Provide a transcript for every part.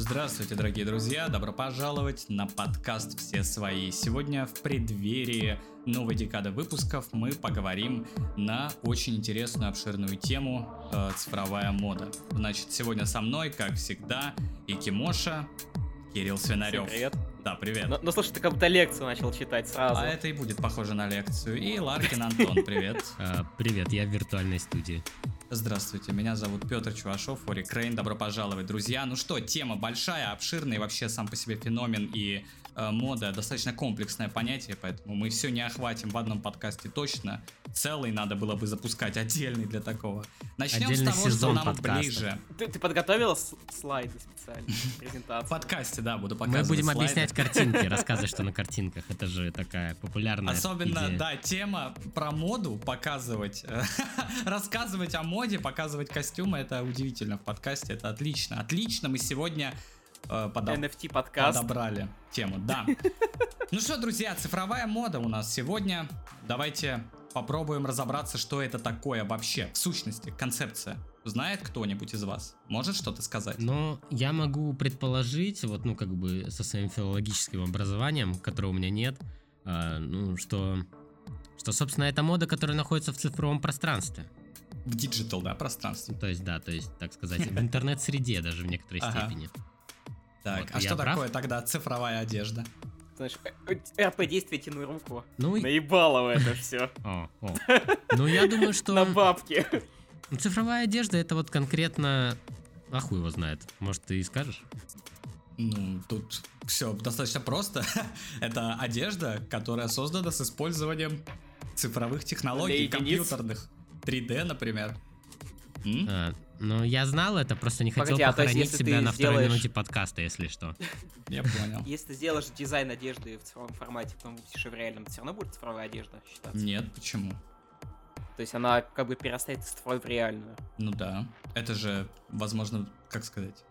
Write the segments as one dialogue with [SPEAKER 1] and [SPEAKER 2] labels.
[SPEAKER 1] Здравствуйте, дорогие друзья! Добро пожаловать на подкаст «Все свои». Сегодня в преддверии новой декады выпусков мы поговорим на очень интересную обширную тему э, «Цифровая мода». Значит, сегодня со мной, как всегда, и Кимоша, Кирилл Свинарев.
[SPEAKER 2] Всем привет.
[SPEAKER 1] Да, привет.
[SPEAKER 2] Ну, ну слушай, ты как будто лекцию начал читать сразу.
[SPEAKER 1] А это и будет похоже на лекцию. И Ларкин Антон, привет.
[SPEAKER 3] А, Привет, я в виртуальной студии.
[SPEAKER 1] Здравствуйте, меня зовут Петр Чувашов, Ори Крейн, добро пожаловать, друзья. Ну что, тема большая, обширная, и вообще сам по себе феномен и э, мода достаточно комплексное понятие, поэтому мы все не охватим в одном подкасте точно. Целый надо было бы запускать отдельный для такого. Начнем
[SPEAKER 3] Отдельный
[SPEAKER 1] с того, что нам
[SPEAKER 3] подкаста.
[SPEAKER 1] ближе.
[SPEAKER 2] Ты, ты подготовила слайды специально,
[SPEAKER 1] В подкасте, да, буду
[SPEAKER 3] Мы
[SPEAKER 1] показывать
[SPEAKER 3] будем
[SPEAKER 1] слайды.
[SPEAKER 3] объяснять картинки, рассказывать, что на картинках. Это же такая популярная
[SPEAKER 1] Особенно,
[SPEAKER 3] идея.
[SPEAKER 1] да, тема про моду показывать, э, рассказывать о моде, показывать костюмы, это удивительно в подкасте, это отлично. Отлично, мы сегодня э, подо-
[SPEAKER 2] NFT подкаст.
[SPEAKER 1] подобрали тему, да. Ну что, друзья, цифровая мода у нас сегодня. Давайте попробуем разобраться, что это такое вообще, в сущности, концепция. Знает кто-нибудь из вас? Может что-то сказать?
[SPEAKER 3] Но я могу предположить, вот, ну, как бы со своим филологическим образованием, которого у меня нет, а, ну, что, что, собственно, это мода, которая находится в цифровом пространстве.
[SPEAKER 1] В digital, да, пространстве.
[SPEAKER 3] То есть, да, то есть, так сказать, в интернет-среде даже в некоторой
[SPEAKER 1] Ага.
[SPEAKER 3] степени.
[SPEAKER 1] Так,
[SPEAKER 3] Вот,
[SPEAKER 1] а что
[SPEAKER 3] прав?
[SPEAKER 1] такое тогда цифровая одежда?
[SPEAKER 2] Знаешь, э, РП-действие тяну руку.
[SPEAKER 3] Ну, и...
[SPEAKER 2] Наебалово это все.
[SPEAKER 3] Ну, я думаю, что...
[SPEAKER 2] На бабки.
[SPEAKER 3] Ну, цифровая одежда это вот конкретно... А хуй его знает. Может, ты и скажешь?
[SPEAKER 1] Ну, тут все достаточно просто. Это одежда, которая создана с использованием цифровых технологий, компьютерных. 3D, например. М?
[SPEAKER 3] А, ну, я знал это, просто не хотел
[SPEAKER 2] Погоди, а то есть
[SPEAKER 3] похоронить
[SPEAKER 2] если
[SPEAKER 3] себя
[SPEAKER 2] ты
[SPEAKER 3] на второй
[SPEAKER 2] сделаешь-
[SPEAKER 3] минуте подкаста, если что.
[SPEAKER 1] Я понял.
[SPEAKER 2] Если ты сделаешь дизайн одежды в цифровом формате, потом выпустишь её в реальном, все равно будет цифровая одежда считаться.
[SPEAKER 1] Нет, почему?
[SPEAKER 2] То есть она как бы перерастает из цифровой в реальную.
[SPEAKER 1] Ну да. Это же, возможно, как сказать,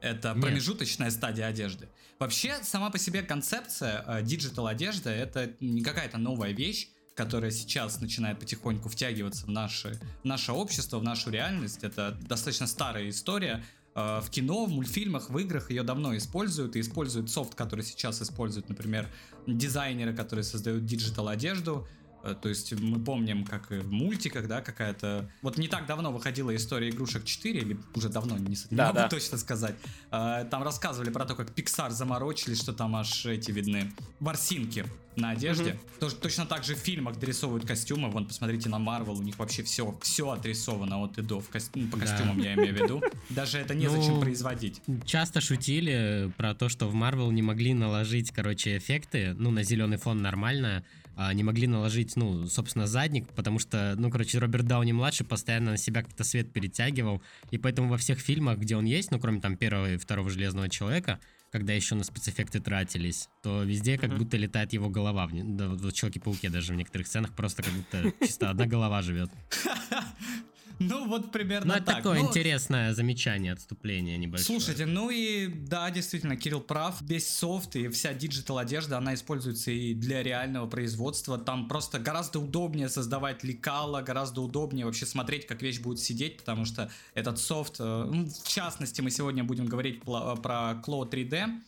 [SPEAKER 1] это
[SPEAKER 3] Нет.
[SPEAKER 1] промежуточная стадия одежды. Вообще, сама по себе концепция digital одежда это не какая-то новая вещь, которая сейчас начинает потихоньку втягиваться в наше, в наше общество, в нашу реальность. Это достаточно старая история. Э, В кино, в мультфильмах, в играх ее давно используют и используют софт, который сейчас используют, например, дизайнеры, которые создают digital одежду. Э, То есть мы помним, как и в мультиках, да, какая-то... Вот не так давно выходила история игрушек 4, или уже давно, не, не
[SPEAKER 2] Да,
[SPEAKER 1] могу
[SPEAKER 2] да.
[SPEAKER 1] точно сказать. Э, Там рассказывали про то, как Pixar заморочились, что там аж эти видны ворсинки на одежде. Тоже, точно так же в фильмах дорисовывают костюмы. Вон, посмотрите на Marvel, у них вообще все, все отрисовано от и до. В кос- ну, по
[SPEAKER 3] Да.
[SPEAKER 1] костюмам я имею в виду. Даже это незачем
[SPEAKER 3] Ну,
[SPEAKER 1] производить.
[SPEAKER 3] Часто шутили про то, что в Marvel не могли наложить, короче, эффекты, ну, на зеленый фон нормально, а не могли наложить, ну, собственно, задник, потому что, ну, короче, Роберт Дауни-младший постоянно на себя как-то свет перетягивал, и поэтому во всех фильмах, где он есть, ну, кроме там первого и второго Железного Человека, когда еще на спецэффекты тратились, то везде как
[SPEAKER 2] Мгм.
[SPEAKER 3] будто летает его голова. Да, вот в Человеке-пауке даже в некоторых сценах просто как будто чисто одна голова живет.
[SPEAKER 1] Ну, вот примерно
[SPEAKER 3] Ну, это
[SPEAKER 1] так.
[SPEAKER 3] такое
[SPEAKER 1] Ну,
[SPEAKER 3] интересное замечание, отступление небольшое.
[SPEAKER 1] Слушайте, ну и да, действительно, Кирилл прав. Весь софт и вся digital одежда, она используется и для реального производства. Там просто гораздо удобнее создавать лекала, гораздо удобнее вообще смотреть, как вещь будет сидеть, потому что этот софт, э, ну, в частности, мы сегодня будем говорить про CLO 3D.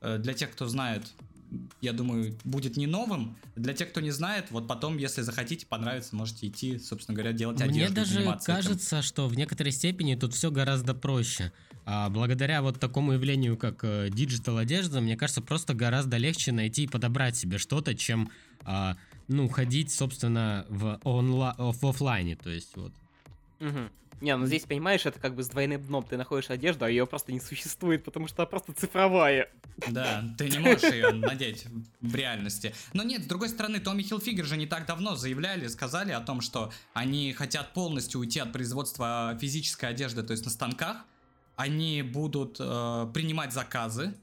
[SPEAKER 1] Э, Для тех, кто знает, я думаю, будет не новым. Для тех, кто не знает, вот потом, если захотите, понравится, можете идти, собственно говоря, делать одежду.
[SPEAKER 3] Мне даже
[SPEAKER 1] заниматься этим.
[SPEAKER 3] кажется, что в некоторой степени тут все гораздо проще. А благодаря вот такому явлению, как э, digital одежда, мне кажется, просто гораздо легче найти и подобрать себе что-то, чем а, ну ходить, собственно, в, онла- в офлайне. То есть вот.
[SPEAKER 2] Мгм. Не, ну здесь, понимаешь, это как бы с двойным дном. Ты находишь одежду, а ее просто не существует, потому что она просто цифровая.
[SPEAKER 1] Да, ты не можешь ее надеть в реальности. Но нет, с другой стороны, Томми Хилфигер же не так давно заявляли, сказали о том, что они хотят полностью уйти от производства физической одежды, то есть на станках. Они будут э, принимать заказы,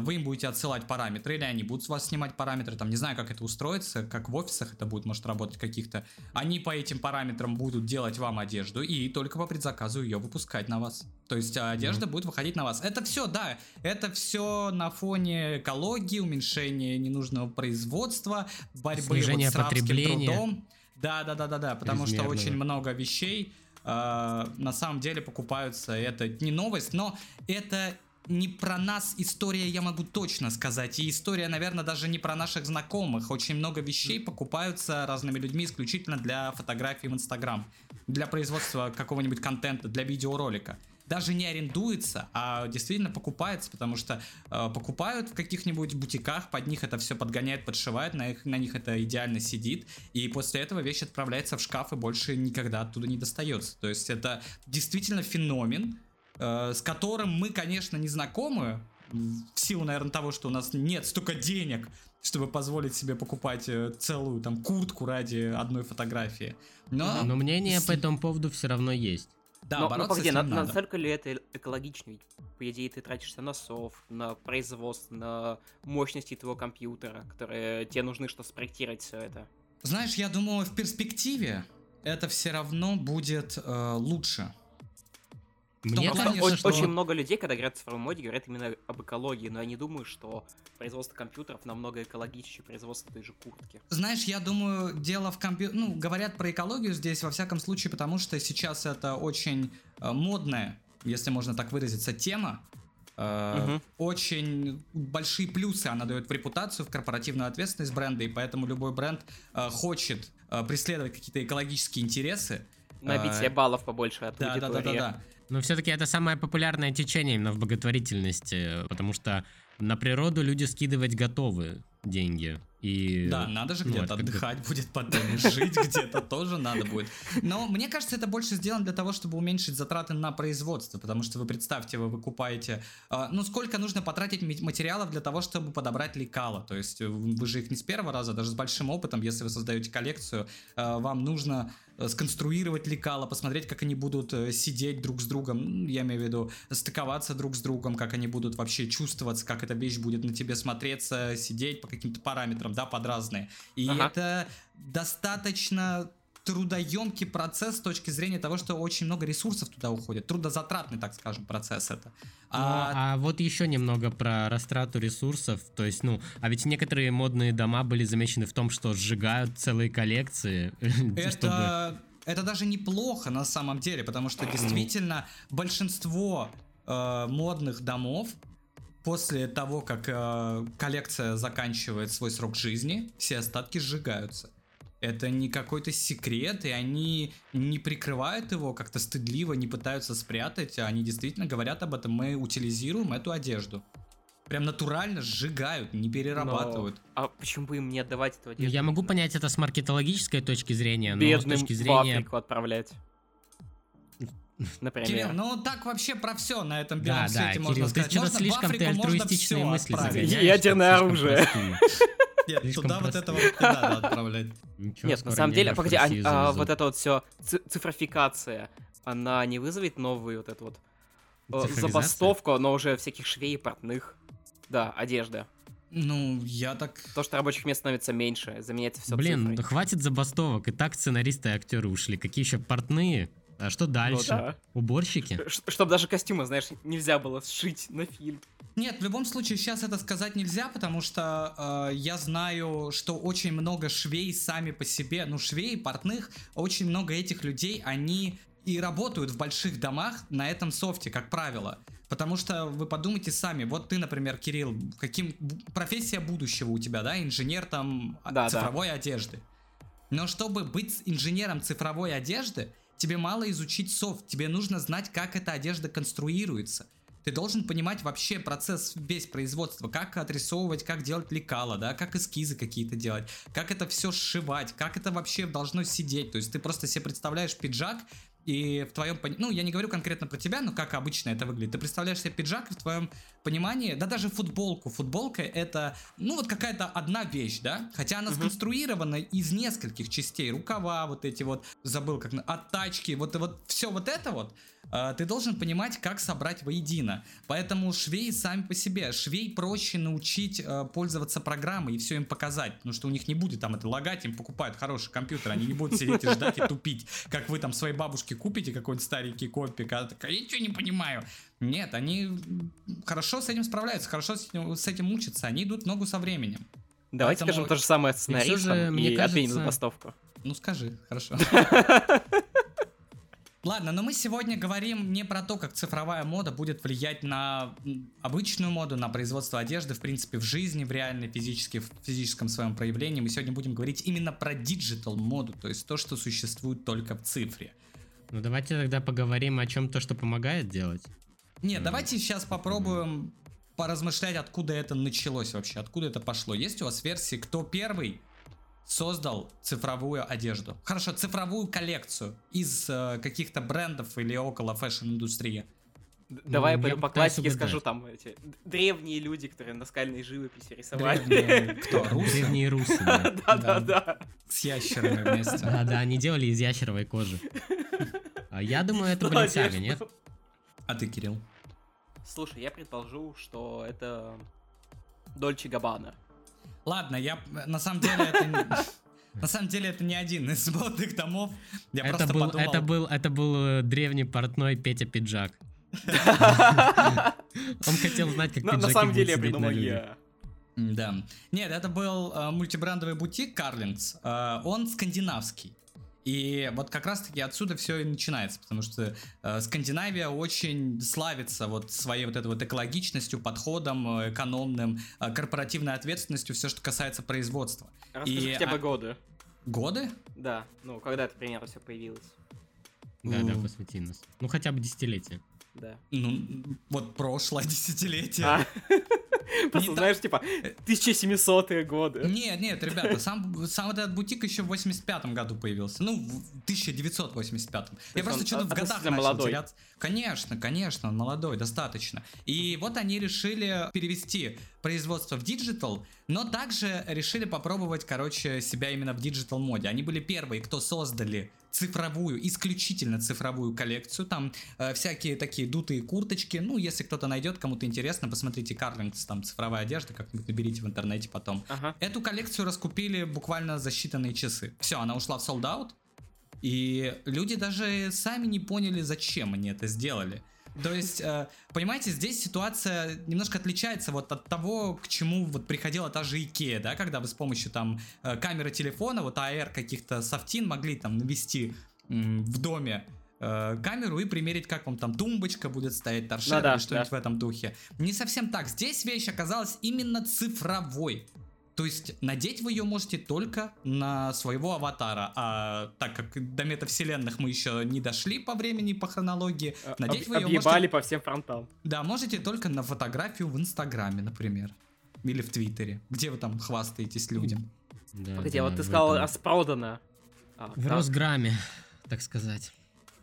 [SPEAKER 1] вы им будете отсылать параметры, или они будут с вас снимать параметры, там не знаю, как это устроится, как в офисах это будет, может, работать каких-то. Они по этим параметрам будут делать вам одежду и только по предзаказу ее выпускать на вас. То есть а, одежда будет выходить на вас. Это все, да, это все на фоне экологии, уменьшения ненужного производства, борьбы
[SPEAKER 3] Снижение
[SPEAKER 1] вот с
[SPEAKER 3] потребления.
[SPEAKER 1] трудом. Да, да, да, да, да, потому что
[SPEAKER 3] Чрезмерного.
[SPEAKER 1] очень много вещей э, на самом деле покупаются. Это не новость, но это не про нас история, я могу точно сказать. И история, наверное, даже не про наших знакомых. Очень много вещей покупаются разными людьми исключительно для фотографий в Инстаграм. Для производства какого-нибудь контента, для видеоролика. Даже не арендуется, а действительно покупается, потому что э, покупают в каких-нибудь бутиках, под них это все подгоняет, подшивает, на, их, на них это идеально сидит, и после этого вещь отправляется в шкаф и больше никогда оттуда не достается. То есть это действительно феномен, э, с которым мы, конечно, не знакомы, в силу, наверное, того, что у нас нет столько денег, чтобы позволить себе покупать э, целую там куртку ради одной фотографии. Но,
[SPEAKER 3] Но мнение по этому поводу все равно есть.
[SPEAKER 1] да,
[SPEAKER 2] но, но
[SPEAKER 1] бороться
[SPEAKER 2] погоди,
[SPEAKER 1] с
[SPEAKER 2] на-
[SPEAKER 1] ним надо.
[SPEAKER 2] настолько ли это экологично? Ведь, по идее, ты тратишься на софт, на производство, на мощности твоего компьютера, которые тебе нужны, чтобы спроектировать все это.
[SPEAKER 1] Знаешь, я думаю, в перспективе это все равно будет э, лучше.
[SPEAKER 3] Мне
[SPEAKER 1] Просто
[SPEAKER 3] кажется,
[SPEAKER 2] очень,
[SPEAKER 3] что...
[SPEAKER 2] очень много людей, когда говорят о цифровом моде, говорят именно об экологии, но я не думаю, что производство компьютеров намного экологичнее чем производство той же куртки.
[SPEAKER 1] Знаешь, я думаю, дело в компьютере... Ну, говорят про экологию здесь, во всяком случае, потому что сейчас это очень э, модная, если можно так выразиться, тема. Э,
[SPEAKER 2] Мгм.
[SPEAKER 1] Очень большие плюсы она дает в репутацию, в корпоративную ответственность бренда, и поэтому любой бренд э, хочет э, преследовать какие-то экологические интересы.
[SPEAKER 2] Набить
[SPEAKER 1] А,
[SPEAKER 2] себе баллов побольше от
[SPEAKER 1] Да, да, да, да,
[SPEAKER 2] аудитории.
[SPEAKER 1] да.
[SPEAKER 3] Но все-таки это самое популярное течение именно в благотворительности, потому что на природу люди скидывать готовы деньги. И,
[SPEAKER 1] Да, надо же
[SPEAKER 3] ну,
[SPEAKER 1] где-то отдыхать будет потом, жить где-то тоже надо будет. Но мне кажется, это больше сделано для того, чтобы уменьшить затраты на производство, потому что вы представьте, вы выкупаете, а, ну сколько нужно потратить материалов для того, чтобы подобрать лекала, то есть э, вы же их не с первого раза, даже с большим опытом, если вы создаете коллекцию, а, вам нужно э, сконструировать лекала, посмотреть, как они будут э, сидеть друг с другом, я имею в виду стыковаться друг с другом, как они будут вообще чувствоваться, как эта вещь будет на тебе смотреться, сидеть по каким-то параметрам, да, под разные. И
[SPEAKER 2] Ага.
[SPEAKER 1] это достаточно трудоемкий процесс с точки зрения того, что очень много ресурсов туда уходит. Трудозатратный, так скажем, процесс это.
[SPEAKER 3] Ну,
[SPEAKER 1] А,
[SPEAKER 3] а вот еще немного про растрату ресурсов. То есть, ну, а ведь некоторые модные дома были замечены в том, что сжигают целые коллекции, чтобы...
[SPEAKER 1] это, это даже неплохо на самом деле, потому что действительно большинство э, модных домов после того, как э, коллекция заканчивает свой срок жизни, все остатки сжигаются. Это не какой-то секрет, и они не прикрывают его как-то стыдливо, не пытаются спрятать, а они действительно говорят об этом. Мы утилизируем эту одежду. Прям натурально сжигают, не перерабатывают.
[SPEAKER 2] А почему бы им не отдавать эту одежду?
[SPEAKER 3] Я могу понять это с маркетологической точки зрения, но с
[SPEAKER 2] бедным
[SPEAKER 3] точки
[SPEAKER 2] в
[SPEAKER 3] зрения...
[SPEAKER 2] Африку отправлять. Например.
[SPEAKER 1] Кирилл, ну так вообще про все на этом белом
[SPEAKER 3] Да, да,
[SPEAKER 1] свете можно
[SPEAKER 3] Кирилл, ты
[SPEAKER 1] сказать.
[SPEAKER 3] что-то
[SPEAKER 1] Можно
[SPEAKER 3] слишком ты
[SPEAKER 1] Африку, можно
[SPEAKER 3] альтруистичные мысли загоняешь.
[SPEAKER 2] Ядерное оружие.
[SPEAKER 1] Нет,
[SPEAKER 3] Слишком
[SPEAKER 1] туда вот этого вот не надо отправлять.
[SPEAKER 3] Ничего,
[SPEAKER 2] Нет, на самом деле, погоди, а- а, вот это вот все цифрофикация, она не вызовет новую вот эту вот э, забастовку, но уже всяких швей и портных. Да, одежда.
[SPEAKER 1] Ну, я так...
[SPEAKER 2] То, что рабочих мест становится меньше, заменяется все
[SPEAKER 3] Блин, да хватит забастовок. И так сценаристы и актеры ушли. Какие еще портные? А что дальше? Уборщики?
[SPEAKER 2] Чтобы даже костюмы, знаешь, нельзя было сшить на фильм.
[SPEAKER 1] Нет, в любом случае сейчас это сказать нельзя, потому что э, я знаю, что очень много швей сами по себе, ну швей, портных, очень много этих людей, они и работают в больших домах на этом софте, как правило. Потому что вы подумайте сами, вот ты, например, Кирилл, каким профессия будущего у тебя, да, инженер там
[SPEAKER 2] Да, да.
[SPEAKER 1] цифровой одежды. Но чтобы быть инженером цифровой одежды, тебе мало изучить софт, тебе нужно знать, как эта одежда конструируется. Ты должен понимать вообще процесс весь производства, как отрисовывать, как делать лекала, да, как эскизы какие-то делать, как это все сшивать, как это вообще должно сидеть. То есть ты просто себе представляешь пиджак, и в твоем ну я не говорю конкретно про тебя, но как обычно это выглядит. Ты представляешь себе пиджак и в твоем понимании, да даже футболку. Футболка это, ну вот какая-то одна вещь, да, хотя она
[SPEAKER 2] Мгм.
[SPEAKER 1] сконструирована из нескольких частей. Рукава вот эти вот, забыл как, оттачки, вот вот все вот это вот. э, Ты должен понимать, как собрать воедино. Поэтому швеи сами по себе. Швей проще научить э, пользоваться программой и все им показать. Потому что у них не будет там это лагать, им покупают хороший компьютер. Они не будут сидеть и ждать и тупить. Как вы там своей бабушке купите какой-нибудь старенький компик, а она такая, я ничего не понимаю. Нет, они хорошо с этим справляются, хорошо с этим, с этим учатся. Они идут ногу со временем.
[SPEAKER 2] Давайте
[SPEAKER 1] Поэтому-
[SPEAKER 2] скажем то же самое
[SPEAKER 3] же,
[SPEAKER 2] сценаристам и,
[SPEAKER 3] мне
[SPEAKER 2] отменим
[SPEAKER 3] кажется-
[SPEAKER 2] забастовку.
[SPEAKER 1] Ну скажи, хорошо. Ладно, но мы сегодня говорим не про то, как цифровая мода будет влиять на обычную моду, на производство одежды, в принципе, в жизни, в реальной физически, в физическом своем проявлении. Мы сегодня будем говорить именно про digital моду, то есть то, что существует только в цифре.
[SPEAKER 3] Ну давайте тогда поговорим о чем то, что помогает делать.
[SPEAKER 1] Нет, давайте сейчас попробуем поразмышлять, откуда это началось вообще, откуда это пошло. Есть у вас версии, кто первый создал цифровую одежду? Хорошо, цифровую коллекцию из э, каких-то брендов или около fashion -индустрии.
[SPEAKER 2] Давай
[SPEAKER 3] Ну,
[SPEAKER 2] я по классике
[SPEAKER 3] угадать.
[SPEAKER 2] скажу там эти древние люди, которые наскальной живописи рисовали.
[SPEAKER 1] Древние- Кто? Русы?
[SPEAKER 3] Древние русы, да.
[SPEAKER 2] Да-да-да.
[SPEAKER 1] С ящерами вместе.
[SPEAKER 3] Да, да, они делали из ящеровой кожи. А я думаю, это
[SPEAKER 2] Молодец.
[SPEAKER 3] Баленсиага, нет?
[SPEAKER 1] А ты, Кирилл?
[SPEAKER 2] Слушай, я предположу, что это Дольче Габбана.
[SPEAKER 1] Ладно, я на самом деле это не- на самом деле это не один из модных домов. Я
[SPEAKER 3] Это
[SPEAKER 1] просто
[SPEAKER 3] был,
[SPEAKER 1] подумал.
[SPEAKER 3] это был, это был э, древний портной Петя Пиджак. Он хотел знать, как
[SPEAKER 2] На на
[SPEAKER 3] пиджаки
[SPEAKER 2] самом деле я придумал я.
[SPEAKER 1] Да. Нет, это был э, мультибрендовый бутик Карлингс. Э, он скандинавский. И вот как раз-таки отсюда все и начинается, потому что э, Скандинавия очень славится вот своей вот этой вот экологичностью, подходом э, экономным, э, корпоративной ответственностью, все, что касается производства.
[SPEAKER 2] Расскажи
[SPEAKER 1] И,
[SPEAKER 2] хотя бы
[SPEAKER 1] а-
[SPEAKER 2] годы.
[SPEAKER 1] Годы?
[SPEAKER 2] Да, ну когда это примерно все появилось.
[SPEAKER 3] Да, да, посвяти нас. Ну, хотя бы десятилетие.
[SPEAKER 2] Да.
[SPEAKER 1] Ну, вот прошлое десятилетие.
[SPEAKER 2] А. Просто
[SPEAKER 1] так.
[SPEAKER 2] знаешь, типа, 1700-е годы.
[SPEAKER 1] Нет, нет, ребята, сам, сам этот бутик еще в 85 году появился. Ну, в 1985. Я просто что-то в годах начал
[SPEAKER 2] молодой.
[SPEAKER 1] теряться. Конечно, конечно, он молодой, достаточно. И вот они решили перевести производство в digital, но также решили попробовать, короче, себя именно в digital моде. Они были первые, кто создали цифровую, исключительно цифровую коллекцию. Там э, всякие такие дутые курточки. Ну, если кто-то найдет, кому-то интересно, посмотрите Карлингс, там цифровая одежда, как-нибудь наберите в интернете потом.
[SPEAKER 2] Ага.
[SPEAKER 1] Эту коллекцию раскупили буквально за считанные часы. Все, она ушла в sold out. И люди даже сами не поняли, зачем они это сделали. То есть, э, понимаете, здесь ситуация немножко отличается вот от того, к чему вот приходила та же Икея, да, когда вы с помощью там э, камеры телефона, вот AR каких-то софтин могли там навести в доме э, камеру и примерить, как вам там тумбочка будет стоять, торшер
[SPEAKER 2] Ну да,
[SPEAKER 1] или что-нибудь
[SPEAKER 2] да.
[SPEAKER 1] в этом духе. Не совсем так. Здесь вещь оказалась именно цифровой. То есть надеть вы ее можете только на своего аватара, а так как до метавселенных мы еще не дошли по времени, по хронологии,
[SPEAKER 2] Об-
[SPEAKER 1] надеть вы ее
[SPEAKER 2] Объебали
[SPEAKER 1] можете,
[SPEAKER 2] по всем фронтам.
[SPEAKER 1] да, можете только на фотографию в Инстаграме, например, или в Твиттере, где вы там хвастаетесь людям.
[SPEAKER 3] Да,
[SPEAKER 2] Погоди,
[SPEAKER 3] да,
[SPEAKER 2] а вот ты сказал
[SPEAKER 3] этом-
[SPEAKER 2] распродано. А,
[SPEAKER 3] В
[SPEAKER 2] да.
[SPEAKER 3] Росграме, так сказать.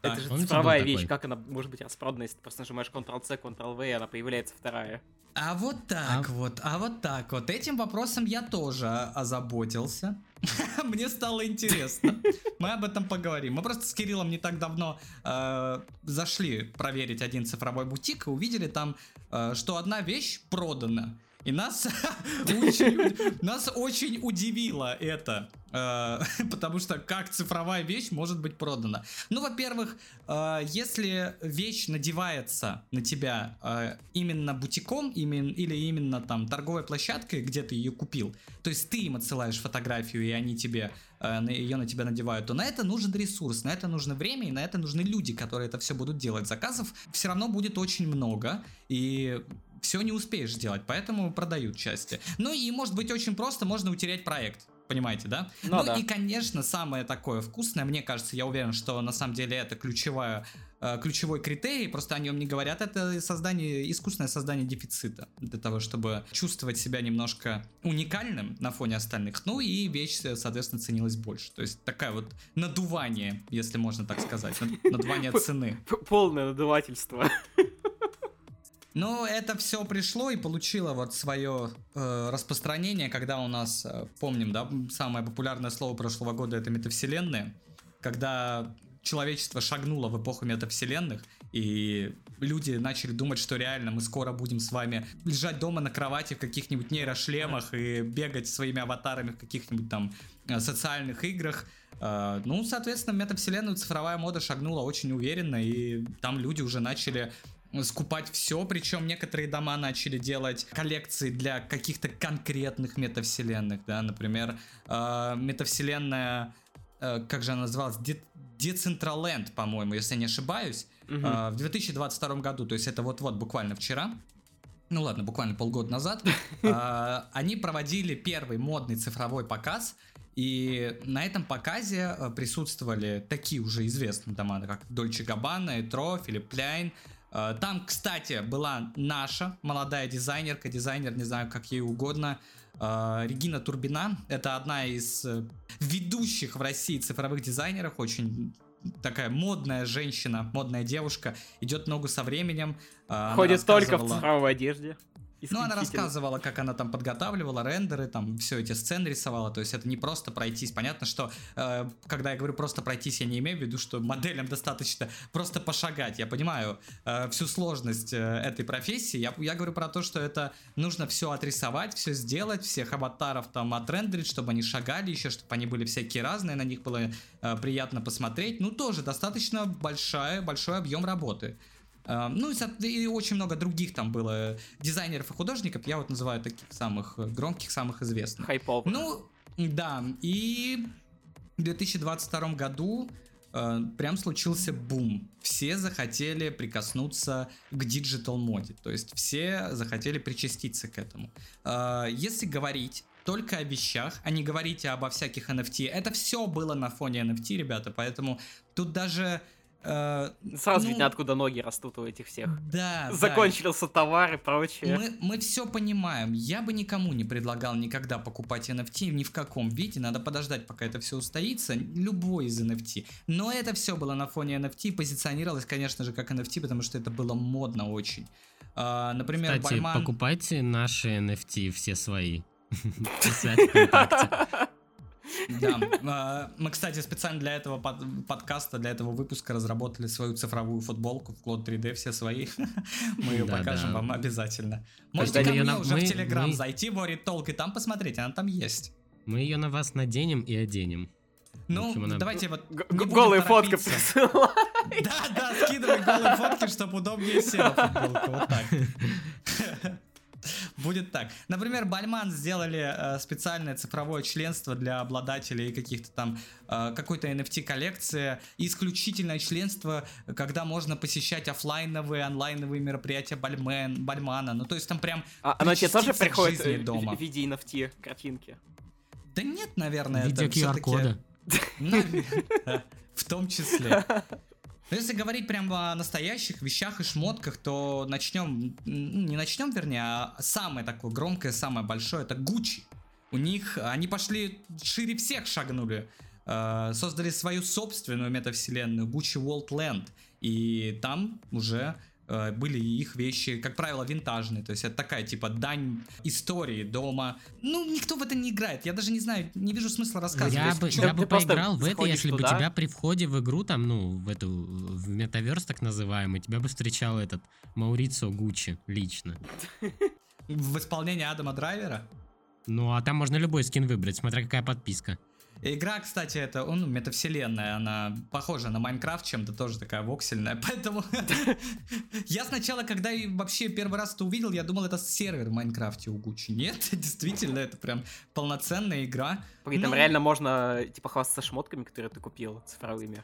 [SPEAKER 1] Да,
[SPEAKER 2] Это же
[SPEAKER 3] помните,
[SPEAKER 2] цифровая вещь,
[SPEAKER 3] такой?
[SPEAKER 2] как она может быть распродана, если ты просто нажимаешь Ctrl-C, Ctrl-V, и она появляется вторая.
[SPEAKER 1] А вот так
[SPEAKER 3] А-
[SPEAKER 1] вот, а вот так вот. Этим вопросом я тоже озаботился. Мне стало интересно. Мы об этом поговорим. Мы просто с Кириллом не так давно э, зашли проверить один цифровой бутик и увидели там, э, что одна вещь продана. И нас очень, нас очень удивило это, э, потому что как цифровая вещь может быть продана. Ну, во-первых, э, если вещь надевается на тебя э, именно бутиком имен- или именно там торговой площадкой, где ты ее купил, то есть ты им отсылаешь фотографию, и они тебе ее на тебя надевают, то на это нужен ресурс, на это нужно время, и на это нужны люди, которые это все будут делать. Заказов все равно будет очень много, и все не успеешь сделать, поэтому продают части. Ну и может быть очень просто, можно утерять проект. Понимаете, да?
[SPEAKER 2] Ну да.
[SPEAKER 1] и, конечно, самое такое вкусное, мне кажется, я уверен, что на самом деле это ключевая, э, ключевой критерий, просто о нем не говорят, это создание, искусственное создание дефицита, для того, чтобы чувствовать себя немножко уникальным на фоне остальных, ну и вещь, соответственно, ценилась больше. То есть такая вот надувание, если можно так сказать, над- надувание цены.
[SPEAKER 2] Полное надувательство.
[SPEAKER 1] Ну, это все пришло и получило вот свое э, распространение, когда у нас, э, помним, да, самое популярное слово прошлого года это метавселенные, когда человечество шагнуло в эпоху метавселенных, и люди начали думать, что реально мы скоро будем с вами лежать дома на кровати в каких-нибудь нейрошлемах и бегать своими аватарами в каких-нибудь там э, социальных играх. Э, Ну, соответственно, метавселенную цифровая мода шагнула очень уверенно, и там люди уже начали скупать все, причем некоторые дома начали делать коллекции для каких-то конкретных метавселенных, да, например, э, метавселенная э, как же она называлась, Де- Decentraland, по-моему, если я не ошибаюсь,
[SPEAKER 2] Мгм.
[SPEAKER 1] э, в 2022 году, то есть это вот-вот буквально вчера, ну ладно, буквально полгода назад, э, они проводили первый модный цифровой показ, и на этом показе э, присутствовали такие уже известные дома, как Дольче Габбана, Этро, Филипп Ляйн. Э, Там, кстати, была наша молодая дизайнерка, дизайнер, не знаю, как ей угодно, э, Регина Турбина. Это одна из э, ведущих в России цифровых дизайнеров, очень такая модная женщина, модная девушка, идет ногу со временем.
[SPEAKER 2] Ходит только в цифровой одежде.
[SPEAKER 1] Ну, она рассказывала, как она там подготавливала рендеры, там все эти сцены рисовала. То есть это не просто пройтись. Понятно, что э, когда я говорю просто пройтись, я не имею в виду, что моделям достаточно просто пошагать. Я понимаю э, всю сложность э, этой профессии. Я, я говорю про то, что это нужно все отрисовать, все сделать, всех аватаров там отрендерить, чтобы они шагали еще, чтобы они были всякие разные, на них было э, приятно посмотреть. Ну, тоже достаточно большая, большой объем работы. Э, Ну и, очень много других там было дизайнеров и художников, я вот называю таких самых э, громких, самых известных.
[SPEAKER 2] Хайповых.
[SPEAKER 1] Ну, да, и в 2022 году э, прям случился бум. Все захотели прикоснуться к digital моде, то есть все захотели причаститься к этому. Э, если говорить только о вещах, а не говорить обо всяких NFT, это все было на фоне NFT, ребята, поэтому тут даже... э,
[SPEAKER 2] Сразу
[SPEAKER 1] ну,
[SPEAKER 2] видно, откуда ноги растут у этих всех.
[SPEAKER 1] Да, да,
[SPEAKER 2] Закончился товар и прочее.
[SPEAKER 1] мы, мы все понимаем. Я бы никому не предлагал никогда покупать NFT ни в каком виде. Надо подождать, пока это все устоится. Любой из NFT. Но это все было на фоне NFT. Позиционировалось, конечно же, как NFT, потому что это было модно очень. А, например,
[SPEAKER 3] Кстати,
[SPEAKER 1] Бальман...
[SPEAKER 3] покупайте наши NFT, все свои. ВКонтакте.
[SPEAKER 1] Да. А, Мы, кстати, специально для этого под- подкаста, для этого выпуска разработали свою цифровую футболку в Cloud 3D, все свои. Мы ее
[SPEAKER 3] Да,
[SPEAKER 1] покажем
[SPEAKER 3] да.
[SPEAKER 1] вам обязательно. Можете ко мне
[SPEAKER 3] на-
[SPEAKER 1] уже в
[SPEAKER 3] мы-
[SPEAKER 1] Телеграм
[SPEAKER 3] мы-
[SPEAKER 1] зайти, Ворит Толк, и там посмотреть, она там есть.
[SPEAKER 3] Мы ее на вас наденем и оденем.
[SPEAKER 1] Ну,
[SPEAKER 3] общем, она-
[SPEAKER 1] давайте вот
[SPEAKER 2] Голые фотки присылай.
[SPEAKER 1] Да, да, скидывай голые фотки, чтобы удобнее села футболка. Вот так. Будет так. Например, Бальман сделали э, специальное цифровое членство для обладателей каких-то там э, какой-то NFT коллекции, исключительное членство, когда можно посещать оффлайновые, онлайновые мероприятия Бальмен, Бальмана. Ну, то есть там прям
[SPEAKER 2] А оно тебе тоже приходит
[SPEAKER 1] жизни
[SPEAKER 2] э,
[SPEAKER 1] дома.
[SPEAKER 2] в виде NFT картинки?
[SPEAKER 1] Да нет, наверное,
[SPEAKER 3] Видео
[SPEAKER 1] это. Наверное, В том числе. Но если говорить прям о настоящих вещах и шмотках, то начнем, не начнем, вернее, а самое такое громкое, самое большое, это Gucci. У них, они пошли шире всех шагнули. Э, Создали свою собственную метавселенную Gucci World Land. И там уже были их вещи, как правило, винтажные. То есть это такая типа дань истории дома. Ну, никто в это не играет. Я даже не знаю, не вижу смысла рассказывать.
[SPEAKER 3] Я бы, я бы поиграл в это, если бы
[SPEAKER 2] туда.
[SPEAKER 3] тебя при входе в игру, там, ну, в эту, в метаверс так называемый, тебя бы встречал этот Маурицио Гуччи лично.
[SPEAKER 1] в исполнении Адама Драйвера.
[SPEAKER 3] Ну, а там можно любой скин выбрать, смотря какая подписка.
[SPEAKER 1] Игра, кстати, это ну, метавселенная, она похожа на Майнкрафт чем-то, тоже такая воксельная, поэтому я сначала, когда и вообще первый раз это увидел, я думал, это сервер в Майнкрафте у Гуччи. Нет, действительно, это прям полноценная игра.
[SPEAKER 2] При этом
[SPEAKER 1] Ну,
[SPEAKER 2] реально можно, типа, хвастаться шмотками, которые ты купил, цифровыми.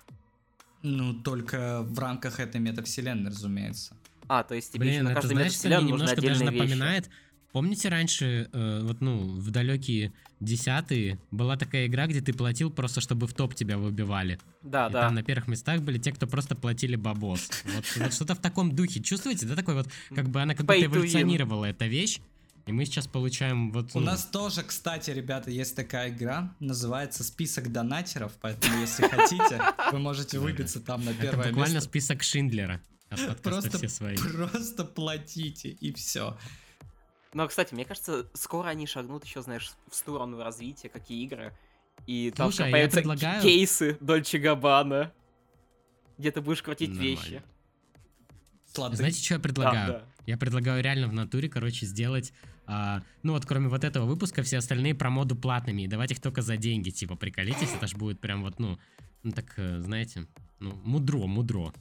[SPEAKER 1] Ну, только в рамках этой метавселенной, разумеется.
[SPEAKER 2] А, то есть тебе
[SPEAKER 3] Блин,
[SPEAKER 2] на
[SPEAKER 3] это
[SPEAKER 2] каждую
[SPEAKER 3] знаешь, немножко даже
[SPEAKER 2] отдельные вещи.
[SPEAKER 3] напоминает. Помните раньше, э, вот ну, в далекие десятые была такая игра, где ты платил просто, чтобы в топ тебя выбивали.
[SPEAKER 2] Да,
[SPEAKER 3] И
[SPEAKER 2] да.
[SPEAKER 3] там на первых местах были те, кто просто платили бабос. Вот, вот что-то в таком духе. Чувствуете, да, такой вот, как бы она как будто эволюционировала, эта вещь. И мы сейчас получаем вот...
[SPEAKER 1] У
[SPEAKER 3] ну,
[SPEAKER 1] нас тоже, кстати, ребята, есть такая игра, называется «Список донатеров», поэтому, если хотите, вы можете выбиться там на
[SPEAKER 3] это
[SPEAKER 1] первое
[SPEAKER 3] буквально
[SPEAKER 1] место.
[SPEAKER 3] список Шиндлера. От подкаста
[SPEAKER 1] Просто,
[SPEAKER 3] все свои.
[SPEAKER 1] просто платите, и все.
[SPEAKER 2] Но, кстати, мне кажется, скоро они шагнут еще, знаешь, в сторону развития, какие игры. И там
[SPEAKER 3] Слушай, а
[SPEAKER 2] появятся
[SPEAKER 3] предлагаю-
[SPEAKER 2] кейсы Дольче Габбана, где ты будешь крутить
[SPEAKER 3] Нормально.
[SPEAKER 2] вещи.
[SPEAKER 1] Слады.
[SPEAKER 3] Знаете, что я предлагаю?
[SPEAKER 2] Да, да.
[SPEAKER 3] Я предлагаю реально в натуре, короче, сделать, а, ну вот кроме вот этого выпуска, все остальные про моду платными и давать их только за деньги, типа, приколитесь, это ж будет прям вот, ну, ну так, э, знаете, ну, мудро, мудро.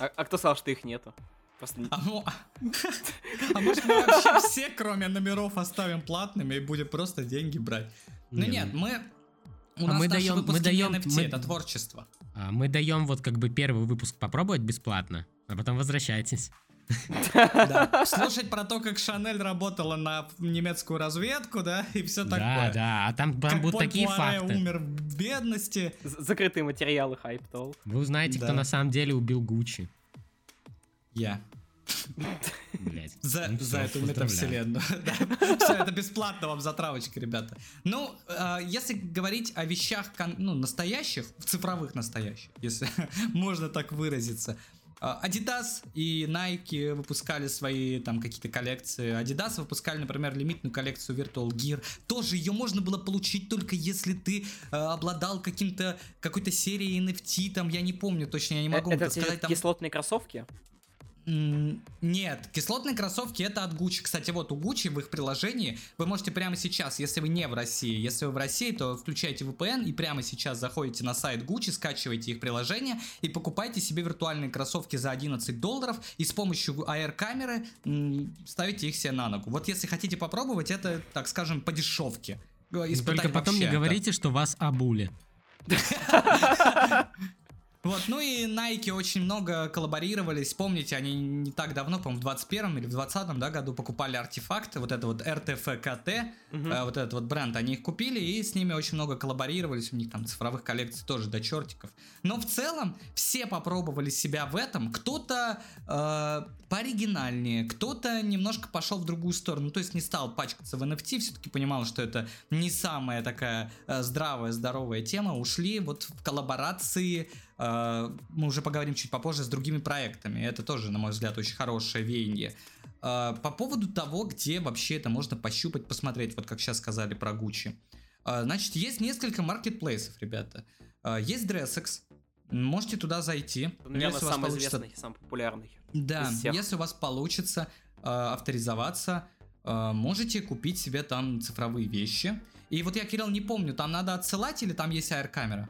[SPEAKER 2] А, а кто сказал, что их нету? Просто...
[SPEAKER 1] А, мо- а может мы вообще все, кроме номеров, оставим платными и будем просто деньги брать? Ну
[SPEAKER 3] Не,
[SPEAKER 1] нет,
[SPEAKER 3] ну-
[SPEAKER 1] мы У
[SPEAKER 3] А
[SPEAKER 1] нас
[SPEAKER 3] мы даем- мы даем-
[SPEAKER 1] NFT,
[SPEAKER 3] мы-
[SPEAKER 1] это творчество.
[SPEAKER 3] А, Мы даем вот как бы первый выпуск попробовать бесплатно, а потом возвращайтесь.
[SPEAKER 1] Да. Слушать про то, как Шанель работала на немецкую разведку, да, и все
[SPEAKER 3] Да,
[SPEAKER 1] такое.
[SPEAKER 3] да, а там, там будут такие факты.
[SPEAKER 1] умер в бедности.
[SPEAKER 2] З- Закрытые материалы хайп толк.
[SPEAKER 3] Вы узнаете,
[SPEAKER 1] Да.
[SPEAKER 3] кто на самом деле убил Гуччи.
[SPEAKER 1] Я.
[SPEAKER 3] Блять.
[SPEAKER 1] За,
[SPEAKER 3] Ну
[SPEAKER 1] за эту метавселенную. Все, это бесплатно вам затравочка, ребята. Ну, э, если говорить о вещах ну, настоящих, цифровых настоящих, если можно так выразиться. э, Adidas и Nike выпускали свои там какие-то коллекции. Adidas выпускали, например, лимитную коллекцию Virtual Gear. Тоже ее можно было получить только если ты э, обладал каким-то какой-то серией NFT, там я не помню точно, я не могу
[SPEAKER 2] Э, Это
[SPEAKER 1] сказать. Там
[SPEAKER 2] кислотные кроссовки?
[SPEAKER 1] Нет, кислотные кроссовки это от Gucci. Кстати, вот у Gucci в их приложении вы можете прямо сейчас, если вы не в России, если вы в России, то включайте VPN и прямо сейчас заходите на сайт Gucci, скачиваете их приложение и покупайте себе виртуальные кроссовки за 11 долларов и с помощью AR-камеры ставите их себе на ногу. Вот если хотите попробовать, это, так скажем, по дешевке. Испытать
[SPEAKER 3] Только потом не
[SPEAKER 1] это.
[SPEAKER 3] говорите, что вас обули.
[SPEAKER 1] Вот, ну и Nike очень много коллаборировались. Помните, они не так давно, по-моему, в 21 или в 20 да, году покупали артефакты, вот это вот RTFKT,
[SPEAKER 2] Мгм.
[SPEAKER 1] э, вот этот вот бренд, они их купили и с ними очень много коллаборировались, у них там цифровых коллекций тоже до чертиков. Но в целом все попробовали себя в этом, кто-то э, пооригинальнее, кто-то немножко пошел в другую сторону, то есть не стал пачкаться в NFT, все-таки понимал, что это не самая такая э, здравая, здоровая тема, ушли вот в коллаборации, мы уже поговорим чуть попозже, с другими проектами, это тоже, на мой взгляд, очень хорошее веяние. Э, По поводу того, где вообще это можно пощупать, посмотреть, вот как сейчас сказали про Gucci. Э, Значит, есть несколько маркетплейсов, ребята. Э, Есть Dressex, можете туда зайти.
[SPEAKER 2] Наверное,
[SPEAKER 1] Если у вас
[SPEAKER 2] самый
[SPEAKER 1] получится-
[SPEAKER 2] известный, самый популярный.
[SPEAKER 1] Да, если у вас получится э, авторизоваться, э, можете купить себе там цифровые вещи. И вот я, Кирилл, не помню, там надо отсылать или там есть AR-камера?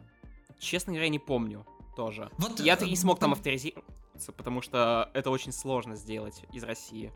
[SPEAKER 2] Честно говоря, не помню тоже.
[SPEAKER 1] Вот,
[SPEAKER 2] Я
[SPEAKER 1] э,
[SPEAKER 2] не смог там
[SPEAKER 1] пон-
[SPEAKER 2] авторизироваться, потому что это очень сложно сделать из России.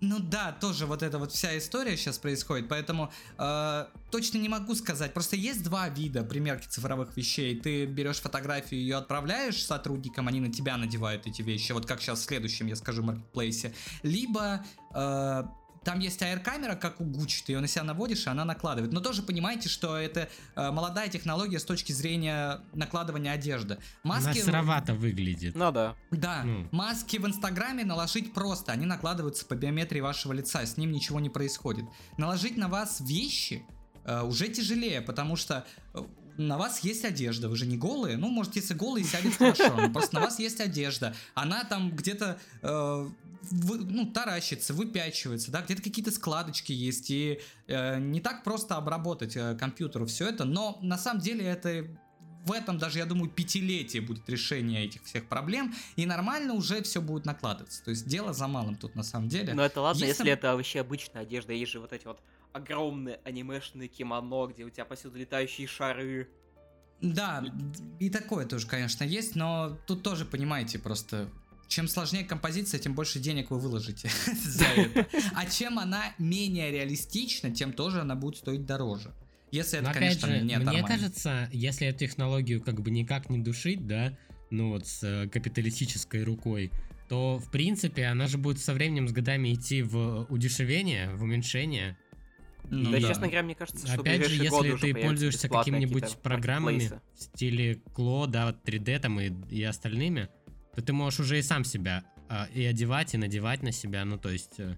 [SPEAKER 1] Ну да, тоже вот эта вот вся история сейчас происходит, поэтому э, точно не могу сказать. Просто есть два вида примерки цифровых вещей. Ты берешь фотографию, ее отправляешь сотрудникам, они на тебя надевают эти вещи, вот как сейчас в следующем, я скажу, маркетплейсе. Либо э, там есть AR-камера, как у Gucci, ты ее на себя наводишь, и она накладывает. Но тоже понимаете, что это э, молодая технология с точки зрения накладывания одежды.
[SPEAKER 3] Она
[SPEAKER 1] Маски...
[SPEAKER 3] сыровато выглядит.
[SPEAKER 2] Ну да.
[SPEAKER 1] Да,
[SPEAKER 3] Ну.
[SPEAKER 1] маски в Инстаграме наложить просто, они накладываются по биометрии вашего лица, с ним ничего не происходит. Наложить на вас вещи э, уже тяжелее, потому что э, на вас есть одежда, вы же не голые, ну, может, если голые, сядет хорошо, но просто на вас есть одежда, она там где-то, э, вы- ну, таращится, выпячивается, да, где-то какие-то складочки есть, и э, не так просто обработать э, компьютеру все это, но на самом деле это в этом даже, я думаю, пятилетие будет решение этих всех проблем, и нормально уже все будет накладываться. То есть дело за малым тут на самом деле.
[SPEAKER 2] Но это ладно, если
[SPEAKER 1] там-
[SPEAKER 2] это вообще обычная одежда. Есть же вот эти вот огромные анимешные кимоно, где у тебя повсюду летающие шары.
[SPEAKER 1] Да, и такое тоже, конечно, есть, но тут тоже, понимаете, просто чем сложнее композиция, тем больше денег вы выложите за это. А чем она менее реалистична, тем тоже она будет стоить дороже. Если это, конечно,
[SPEAKER 3] же,
[SPEAKER 1] не
[SPEAKER 3] мне кажется, если эту технологию как бы никак не душить, да, ну вот с э, капиталистической рукой, то в принципе она же будет со временем, с годами идти в удешевление, в уменьшение.
[SPEAKER 1] Ну
[SPEAKER 2] да,
[SPEAKER 3] да.
[SPEAKER 2] честно говоря, мне кажется, что
[SPEAKER 3] Опять же, если ты пользуешься какими-нибудь программами в стиле Кло, да, вот 3D там и, и остальными, то ты можешь уже и сам себя а, и одевать, и надевать на себя, ну то есть... э,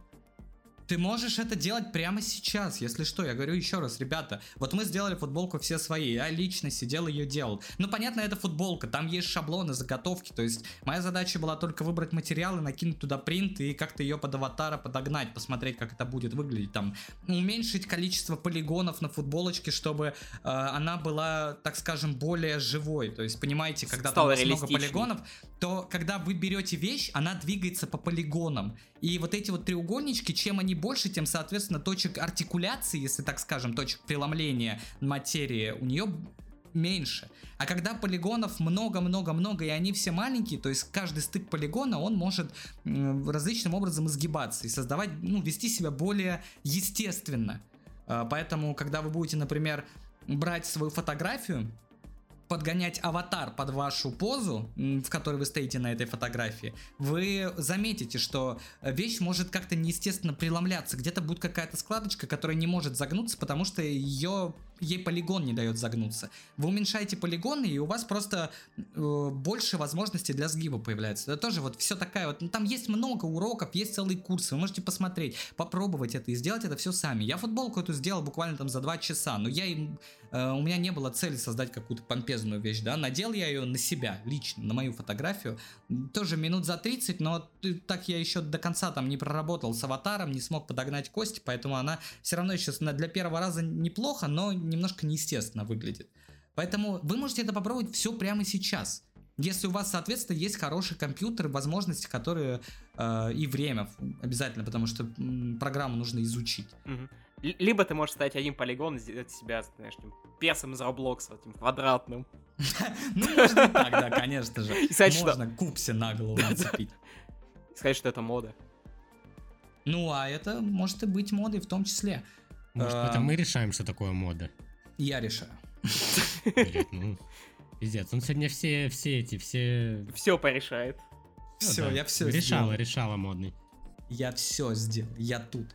[SPEAKER 1] Ты можешь это делать прямо сейчас, если что. Я говорю еще раз, ребята, вот мы сделали футболку все свои, я лично сидел ее делал. Ну, понятно, это футболка, там есть шаблоны, заготовки, то есть моя задача была только выбрать материалы, накинуть туда принт и как-то ее под аватара подогнать, посмотреть, как это будет выглядеть там. Уменьшить количество полигонов на футболочке, чтобы э, она была, так скажем, более живой. То есть, понимаете, когда там у вас много полигонов, то когда вы берете вещь, она двигается по полигонам. И вот эти вот треугольнички, чем они больше, тем, соответственно, точек артикуляции, если так скажем, точек преломления материи у нее меньше. А когда полигонов много-много-много, и они все маленькие, то есть каждый стык полигона, он может различным образом изгибаться и создавать, ну, вести себя более естественно. А, Поэтому, когда вы будете, например, брать свою фотографию, подгонять аватар под вашу позу, в которой вы стоите на этой фотографии, вы заметите, что вещь может как-то неестественно преломляться. Где-то будет какая-то складочка, которая не может загнуться, потому что ее ей полигон не дает загнуться. Вы уменьшаете полигоны, и у вас просто э, больше возможностей для сгиба появляется. Это тоже вот все такая вот. ну, там есть много уроков, есть целые курсы. Вы можете посмотреть, попробовать это и сделать это все сами. Я футболку эту сделал буквально там за два часа, но я им э, у меня не было цели создать какую-то помпезную вещь, да, надел я ее на себя, лично, на мою фотографию, тоже минут за 30, но так я еще до конца там не проработал с аватаром, не смог подогнать кости, поэтому она все равно еще для первого раза неплохо, но немножко неестественно выглядит. Поэтому вы можете это попробовать все прямо сейчас. Если у вас, соответственно, есть хороший компьютер, возможности, которые э, и время обязательно, потому что м, программу нужно изучить.
[SPEAKER 2] Л- Либо ты можешь ставить один полигон и сделать себя, знаешь, таким персом из Роблокса, этим квадратным.
[SPEAKER 1] Ну, можно так, да, конечно же. Можно купси на голову нацепить.
[SPEAKER 2] Сказать, что это мода.
[SPEAKER 1] Ну, а это может и быть модой в том числе.
[SPEAKER 3] Может, это
[SPEAKER 1] Эм.
[SPEAKER 3] мы решаем, что такое мода?
[SPEAKER 1] Я решаю.
[SPEAKER 3] Блядь, ну, пиздец. Он сегодня все, все эти, все...
[SPEAKER 2] Все порешает.
[SPEAKER 1] Все,
[SPEAKER 3] да,
[SPEAKER 1] я все
[SPEAKER 3] Решала,
[SPEAKER 1] сделал.
[SPEAKER 3] решала модный.
[SPEAKER 1] Я все сделал, я тут.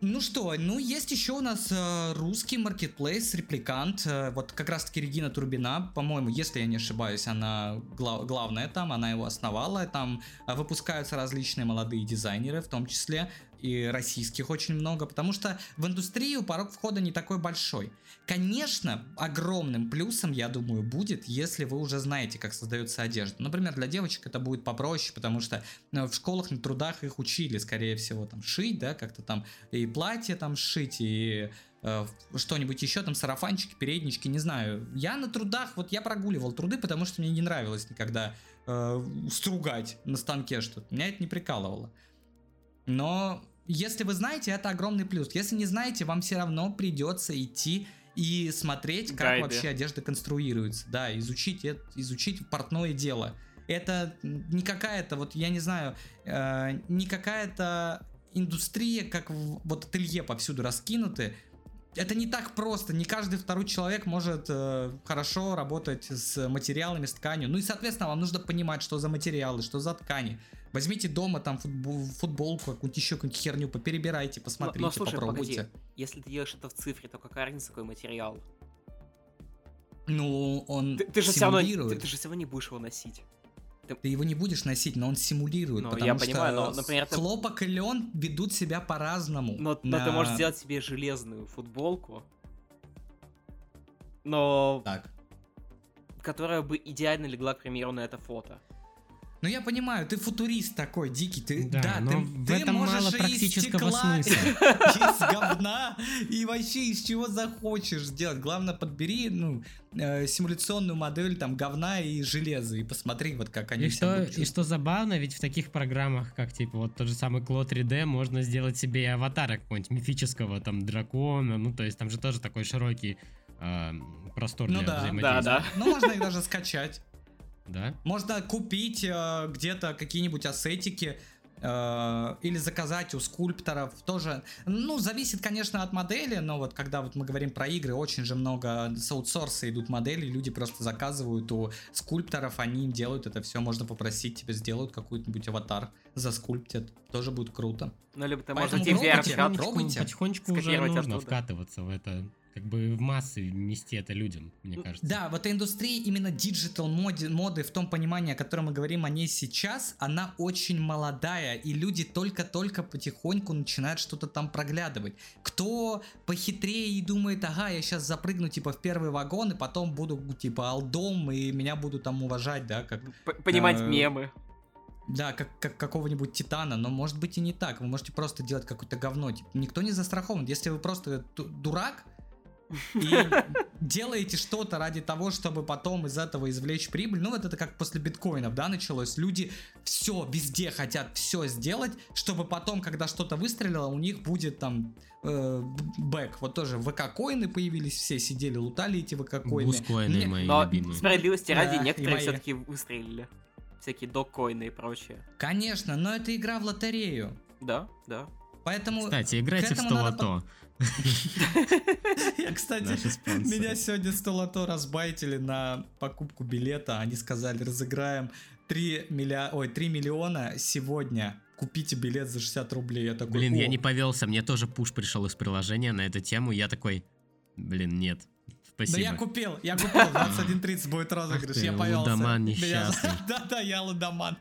[SPEAKER 1] Ну что, ну есть еще у нас э, русский маркетплейс, репликант, э, вот как раз таки Регина Турбина, по-моему, если я не ошибаюсь, она гла- главная там, она его основала, там э, выпускаются различные молодые дизайнеры, в том числе и российских очень много, потому что в индустрию порог входа не такой большой. Конечно, огромным плюсом, я думаю, будет, если вы уже знаете, как создается одежда. Например, для девочек это будет попроще, потому что э, в школах на трудах их учили, скорее всего, там шить, да, как-то там и платье там шить, и э, что-нибудь еще, там сарафанчики, переднички, не знаю. Я на трудах, вот я прогуливал труды, потому что мне не нравилось никогда э, стругать на станке что-то. Меня это не прикалывало. Но если вы знаете, это огромный плюс. Если не знаете, вам все равно придется идти и смотреть, как
[SPEAKER 2] Гайды.
[SPEAKER 1] вообще одежда конструируется. Да, изучить, это, изучить портное дело. Это не какая-то, вот я не знаю, э, не какая-то индустрия, как в- вот ателье повсюду раскинуты. Это не так просто. Не каждый второй человек может э, хорошо работать с материалами, с тканью. Ну и, соответственно, вам нужно понимать, что за материалы, что за ткани. Возьмите дома там футбол- футболку, какую-нибудь еще какую-нибудь херню, поперебирайте,
[SPEAKER 2] Но,
[SPEAKER 1] посмотрите,
[SPEAKER 2] но слушай,
[SPEAKER 1] попробуйте.
[SPEAKER 2] погоди, если ты делаешь это в цифре, то какая разница, какой материал?
[SPEAKER 1] Ну, он
[SPEAKER 2] Ты, ты же все равно, ты, ты же все равно не будешь его носить.
[SPEAKER 1] Ты его не будешь носить, но он симулирует.
[SPEAKER 2] Ну, я понимаю, но, например, ты-
[SPEAKER 1] хлопок и лен ведут себя по-разному.
[SPEAKER 2] Но, но ты
[SPEAKER 1] на-
[SPEAKER 2] можешь сделать себе железную футболку, но
[SPEAKER 1] Так.
[SPEAKER 2] которая бы идеально легла, к примеру, на это фото.
[SPEAKER 1] Ну я понимаю, ты футурист такой, дикий, ты,
[SPEAKER 3] Да,
[SPEAKER 1] да,
[SPEAKER 3] но
[SPEAKER 1] ты,
[SPEAKER 3] в
[SPEAKER 1] ты
[SPEAKER 3] этом
[SPEAKER 1] можешь
[SPEAKER 3] мало
[SPEAKER 1] и из
[SPEAKER 3] практического
[SPEAKER 1] стекла,
[SPEAKER 3] смысла.
[SPEAKER 1] из говна и вообще из чего захочешь сделать. Главное подбери, ну, э, симуляционную модель там говна и железа и посмотри вот как они
[SPEAKER 3] И что, и что забавно, ведь в таких программах, как типа вот тот же самый Claw 3D, можно сделать себе и аватара какого-нибудь мифического, там, дракона, ну, то есть там же тоже такой широкий э, простор
[SPEAKER 1] Ну
[SPEAKER 3] для
[SPEAKER 1] да,
[SPEAKER 3] взаимодействия.
[SPEAKER 2] да.
[SPEAKER 1] Ну можно их даже скачать.
[SPEAKER 3] Да?
[SPEAKER 1] Можно купить э, где-то какие-нибудь ассетики э, или заказать у скульпторов тоже. Ну, зависит, конечно, от модели, но вот когда вот мы говорим про игры, очень же много с аутсорса идут модели, люди просто заказывают у скульпторов, они им делают это все, можно попросить, тебе сделают какой-нибудь аватар, заскульптят, тоже будет круто.
[SPEAKER 2] Ну, либо ты
[SPEAKER 1] Поэтому
[SPEAKER 2] можешь найти
[SPEAKER 1] пробуйте, пробуйте.
[SPEAKER 3] потихонечку уже нужно
[SPEAKER 2] оттуда.
[SPEAKER 3] вкатываться в это, как бы в массы нести это людям, мне кажется.
[SPEAKER 1] Да, в этой индустрии именно digital моды, моды в том понимании, о котором мы говорим о ней сейчас, она очень молодая, и люди только-только потихоньку начинают что-то там проглядывать. Кто похитрее и думает, ага, я сейчас запрыгну типа в первый вагон, и потом буду типа алдом, и меня будут там уважать, да, как
[SPEAKER 2] Понимать
[SPEAKER 1] Э,
[SPEAKER 2] мемы.
[SPEAKER 1] да, как, как какого-нибудь титана, но может быть и не так. Вы можете просто делать какое-то говно. Типа, никто не застрахован. Если вы просто ду- дурак и делаете что-то ради того, чтобы потом из этого извлечь прибыль, ну вот это как после биткоинов, да, началось. Люди все везде хотят все сделать, чтобы потом, когда что-то выстрелило, у них будет там э, бэк. Вот тоже ВК-коины появились, все сидели, лутали эти ВК-коины.
[SPEAKER 3] Бускоины
[SPEAKER 1] Мне-
[SPEAKER 3] мои
[SPEAKER 2] Но
[SPEAKER 3] любимые.
[SPEAKER 2] справедливости ради,
[SPEAKER 1] Да,
[SPEAKER 2] некоторые
[SPEAKER 1] мои.
[SPEAKER 2] все-таки выстрелили. Всякие доккоины и прочее.
[SPEAKER 1] Конечно, но это игра в лотерею.
[SPEAKER 2] Да, да.
[SPEAKER 1] Поэтому...
[SPEAKER 3] Кстати, играйте в
[SPEAKER 1] этому надо
[SPEAKER 3] столото.
[SPEAKER 1] Я, кстати, меня сегодня столото разбайтили на покупку билета. Они сказали, разыграем 3, милля... Ой, 3 миллиона сегодня. Купите билет за 60 рублей. Я такой,
[SPEAKER 3] Блин, я
[SPEAKER 1] «О,
[SPEAKER 3] не повелся, мне тоже пуш пришел из приложения на эту тему, я такой, блин, нет,
[SPEAKER 1] Да
[SPEAKER 3] спасибо.
[SPEAKER 1] я купил, я купил, 21.30 будет розыгрыш, я повелся.
[SPEAKER 3] лудоман несчастный.
[SPEAKER 1] Да-да, я лудоман.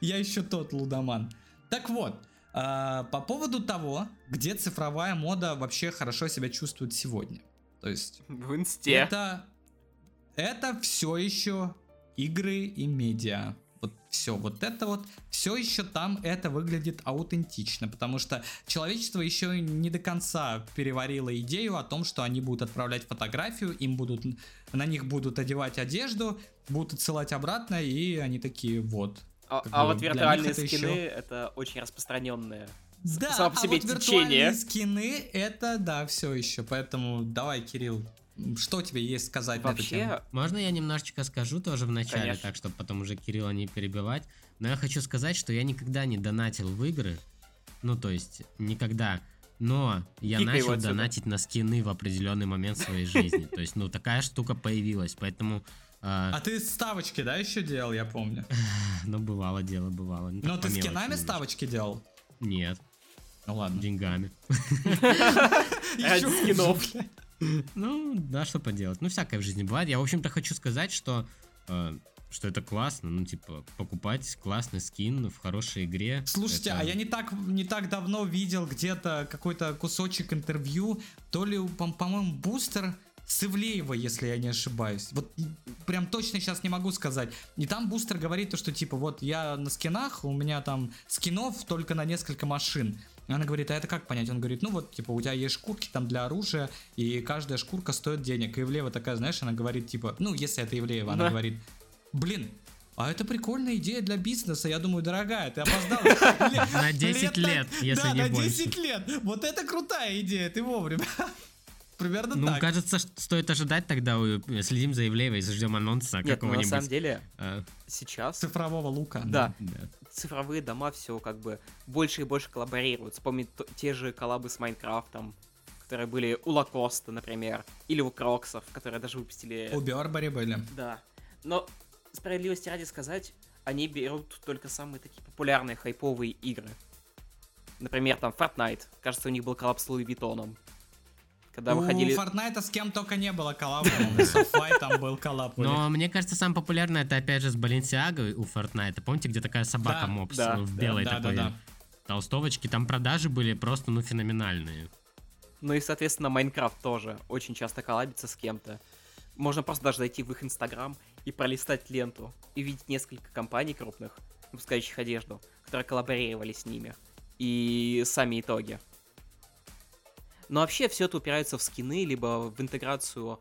[SPEAKER 1] Я еще тот лудоман. Так вот, по поводу того, где цифровая мода вообще хорошо себя чувствует сегодня. То есть,
[SPEAKER 2] В инсте.
[SPEAKER 1] это, это все еще игры и медиа. Вот все, вот это вот, все еще там это выглядит аутентично, потому что человечество еще не до конца переварило идею о том, что они будут отправлять фотографию, им будут, на них будут одевать одежду, будут отсылать обратно, и они такие, вот.
[SPEAKER 2] А,
[SPEAKER 1] как
[SPEAKER 2] а вот виртуальные
[SPEAKER 1] это
[SPEAKER 2] скины
[SPEAKER 1] ещё-
[SPEAKER 2] это очень распространенное.
[SPEAKER 1] Да,
[SPEAKER 2] само по
[SPEAKER 1] а
[SPEAKER 2] себе
[SPEAKER 1] вот
[SPEAKER 2] течение.
[SPEAKER 1] виртуальные скины, это, да, все еще, поэтому давай, Кирилл, что тебе есть сказать на эту тему?
[SPEAKER 2] Вообще,
[SPEAKER 3] Можно я немножечко скажу тоже в начале,
[SPEAKER 2] Конечно.
[SPEAKER 3] так, чтобы потом уже Кирилла не перебивать. Но я хочу сказать, что я никогда не донатил в игры. Ну, то есть, никогда. Но я
[SPEAKER 2] Кикай его
[SPEAKER 3] начал донатить на скины в определенный момент своей жизни. То есть, ну, такая штука появилась. Поэтому, а,
[SPEAKER 1] А ты ставочки, да, еще делал, я помню?
[SPEAKER 3] ну, бывало дело, бывало. Ну,
[SPEAKER 1] Но ты скинами ставочки делал?
[SPEAKER 3] Нет,
[SPEAKER 1] Ну ладно.
[SPEAKER 3] деньгами.
[SPEAKER 1] Хуже, блядь.
[SPEAKER 3] Ну, да, что поделать. Ну, всякое в жизни бывает. Я, в общем-то, хочу сказать, что, э, что это классно. Ну, типа, покупать классный скин в хорошей игре.
[SPEAKER 1] Слушайте,
[SPEAKER 3] это-
[SPEAKER 1] а я не так, не так давно видел где-то какой-то кусочек интервью, то ли, по- по-моему, бустер с Ивлеева, если я не ошибаюсь. Вот прям точно сейчас не могу сказать. И там бустер говорит то, что типа вот я на скинах, у меня там скинов только на несколько машин. И Она говорит, а это как понять? Он говорит, ну вот, типа, у тебя есть шкурки там для оружия, и каждая шкурка стоит денег. И Ивлеева такая, знаешь, она говорит, типа, ну, если это Ивлеева, она
[SPEAKER 2] Да.
[SPEAKER 1] говорит, блин, а это прикольная идея для бизнеса. Я думаю, дорогая, ты опоздал.
[SPEAKER 3] На 10
[SPEAKER 1] на-
[SPEAKER 3] лет, если
[SPEAKER 1] да,
[SPEAKER 3] не
[SPEAKER 1] на
[SPEAKER 3] больше.
[SPEAKER 1] 10 лет. Вот это крутая идея, ты вовремя. Примерно
[SPEAKER 3] Ну,
[SPEAKER 1] так.
[SPEAKER 3] кажется, что стоит ожидать тогда, следим за Ивлеевой, ждем анонса
[SPEAKER 2] нет, ну, на
[SPEAKER 3] какого-нибудь.
[SPEAKER 2] самом деле,
[SPEAKER 3] а,
[SPEAKER 2] сейчас
[SPEAKER 1] Цифрового лука.
[SPEAKER 2] Да.
[SPEAKER 3] да.
[SPEAKER 2] цифровые дома все как бы больше и больше коллаборируют. Вспомнить т- те же коллабы с Майнкрафтом, которые были у Лакоста, например, или у Кроксов, которые даже выпустили...
[SPEAKER 1] У Бербери были.
[SPEAKER 2] Да. Но справедливости ради сказать, они берут только самые такие популярные хайповые игры. Например, там Fortnite. Кажется, у них был коллаб с Луи Виттоном. Когда
[SPEAKER 1] у
[SPEAKER 2] выходили...
[SPEAKER 1] Fortnite с кем только не было коллаба. там был коллаб.
[SPEAKER 3] Но мне кажется, самое популярное это опять же с Баленсиагой у Fortnite. Помните, где такая собака мопс ну, в белой такой
[SPEAKER 1] да.
[SPEAKER 3] толстовочке? Там продажи были просто, ну, феноменальные.
[SPEAKER 2] Ну и, соответственно, Майнкрафт тоже очень часто коллабится с кем-то. Можно просто даже зайти в их инстаграм и пролистать ленту и видеть несколько компаний крупных, выпускающих одежду, которые коллаборировали с ними. И сами итоги. Но вообще все это упирается в скины, либо в интеграцию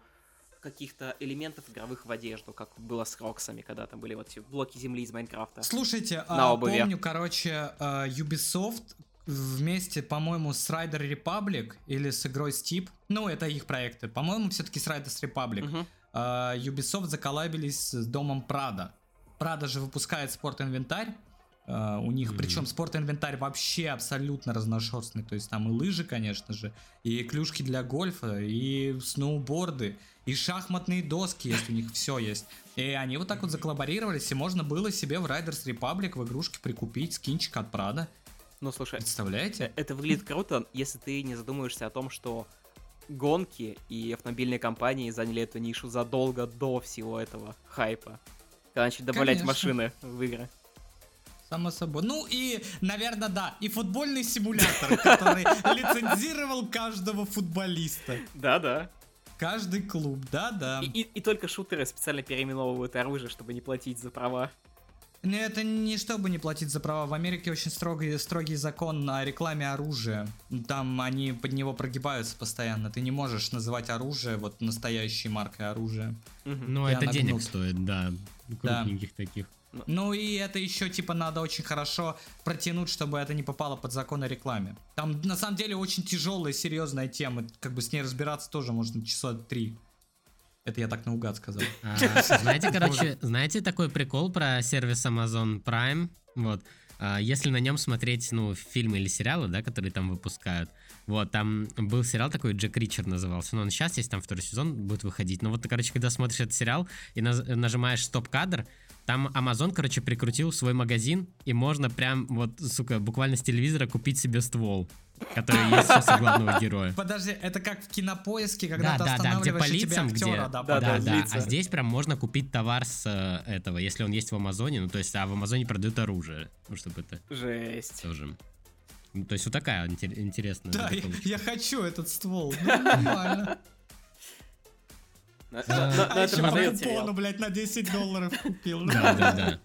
[SPEAKER 2] каких-то элементов игровых в одежду, как было с Роксами, когда там были вот эти блоки земли из Майнкрафта.
[SPEAKER 1] Слушайте,
[SPEAKER 2] На
[SPEAKER 1] а,
[SPEAKER 2] обуви.
[SPEAKER 1] помню, короче, а, Ubisoft вместе, по-моему, с Rider Republic или с игрой Steep, ну, это их проекты, по-моему, все-таки с Riders Republic, а, Ubisoft заколабились с домом Prada. Prada же выпускает спорт-инвентарь, а, у них,
[SPEAKER 3] Мгм.
[SPEAKER 1] причем спорт-инвентарь вообще абсолютно разношерстный, то есть там и лыжи, конечно же, и клюшки для гольфа, и сноуборды, и шахматные доски есть, у них все есть. И они вот так вот заколлаборировались, и можно было себе в Riders Republic в игрушке прикупить скинчик от Prada.
[SPEAKER 2] Ну, слушай,
[SPEAKER 1] Представляете?
[SPEAKER 2] Э, Это выглядит круто, если ты не задумываешься о том, что гонки и автомобильные компании заняли эту нишу задолго до всего этого хайпа. Когда начали добавлять
[SPEAKER 1] Конечно.
[SPEAKER 2] машины в игры.
[SPEAKER 1] Само собой. Ну и, наверное, да, и футбольный симулятор, который лицензировал каждого футболиста.
[SPEAKER 2] Да-да.
[SPEAKER 1] Каждый клуб, да-да.
[SPEAKER 2] И, и- и только шутеры специально переименовывают оружие, чтобы не платить за права.
[SPEAKER 1] Не, это не чтобы не платить за права. В Америке очень строгий, строгий закон о рекламе оружия. Там они под него прогибаются постоянно. Ты не можешь называть оружие вот настоящей маркой оружия.
[SPEAKER 3] Ну,
[SPEAKER 1] Я
[SPEAKER 3] это денег
[SPEAKER 1] нагнут.
[SPEAKER 3] стоит, да.
[SPEAKER 1] Да.
[SPEAKER 3] Крупненьких таких.
[SPEAKER 1] Ну и это еще типа надо очень хорошо протянуть, чтобы это не попало под закон о рекламе. Там на самом деле очень тяжелая, серьезная тема. Как бы с ней разбираться тоже можно часа три. Это я так наугад сказал.
[SPEAKER 3] А, знаете, короче, знаете такой прикол про сервис Amazon Prime? Вот. а, если на нем смотреть, ну, фильмы или сериалы, да, которые там выпускают, вот, там был сериал такой, Джек Ричард назывался, но он сейчас есть, там второй сезон будет выходить, но вот короче, когда смотришь этот сериал и нажимаешь стоп-кадр, там Amazon, короче, прикрутил свой магазин, и можно прям, вот, сука, буквально с телевизора купить себе ствол который есть сейчас у главного героя.
[SPEAKER 1] Подожди, это как в кинопоиске, когда
[SPEAKER 3] да,
[SPEAKER 1] ты
[SPEAKER 3] да, да, где
[SPEAKER 1] по
[SPEAKER 3] лицам,
[SPEAKER 1] актера,
[SPEAKER 3] где...
[SPEAKER 1] да,
[SPEAKER 3] да,
[SPEAKER 1] да,
[SPEAKER 3] да, да, а здесь прям можно купить товар с э, этого, если он есть в Амазоне, ну то есть, а в Амазоне продают оружие, ну чтобы это...
[SPEAKER 2] Жесть.
[SPEAKER 3] Тоже. Ну, то есть вот такая интересная.
[SPEAKER 1] Да, я, я хочу этот ствол. Ну, нормально. А еще блядь, на 10 долларов купил.
[SPEAKER 3] Да, да, да.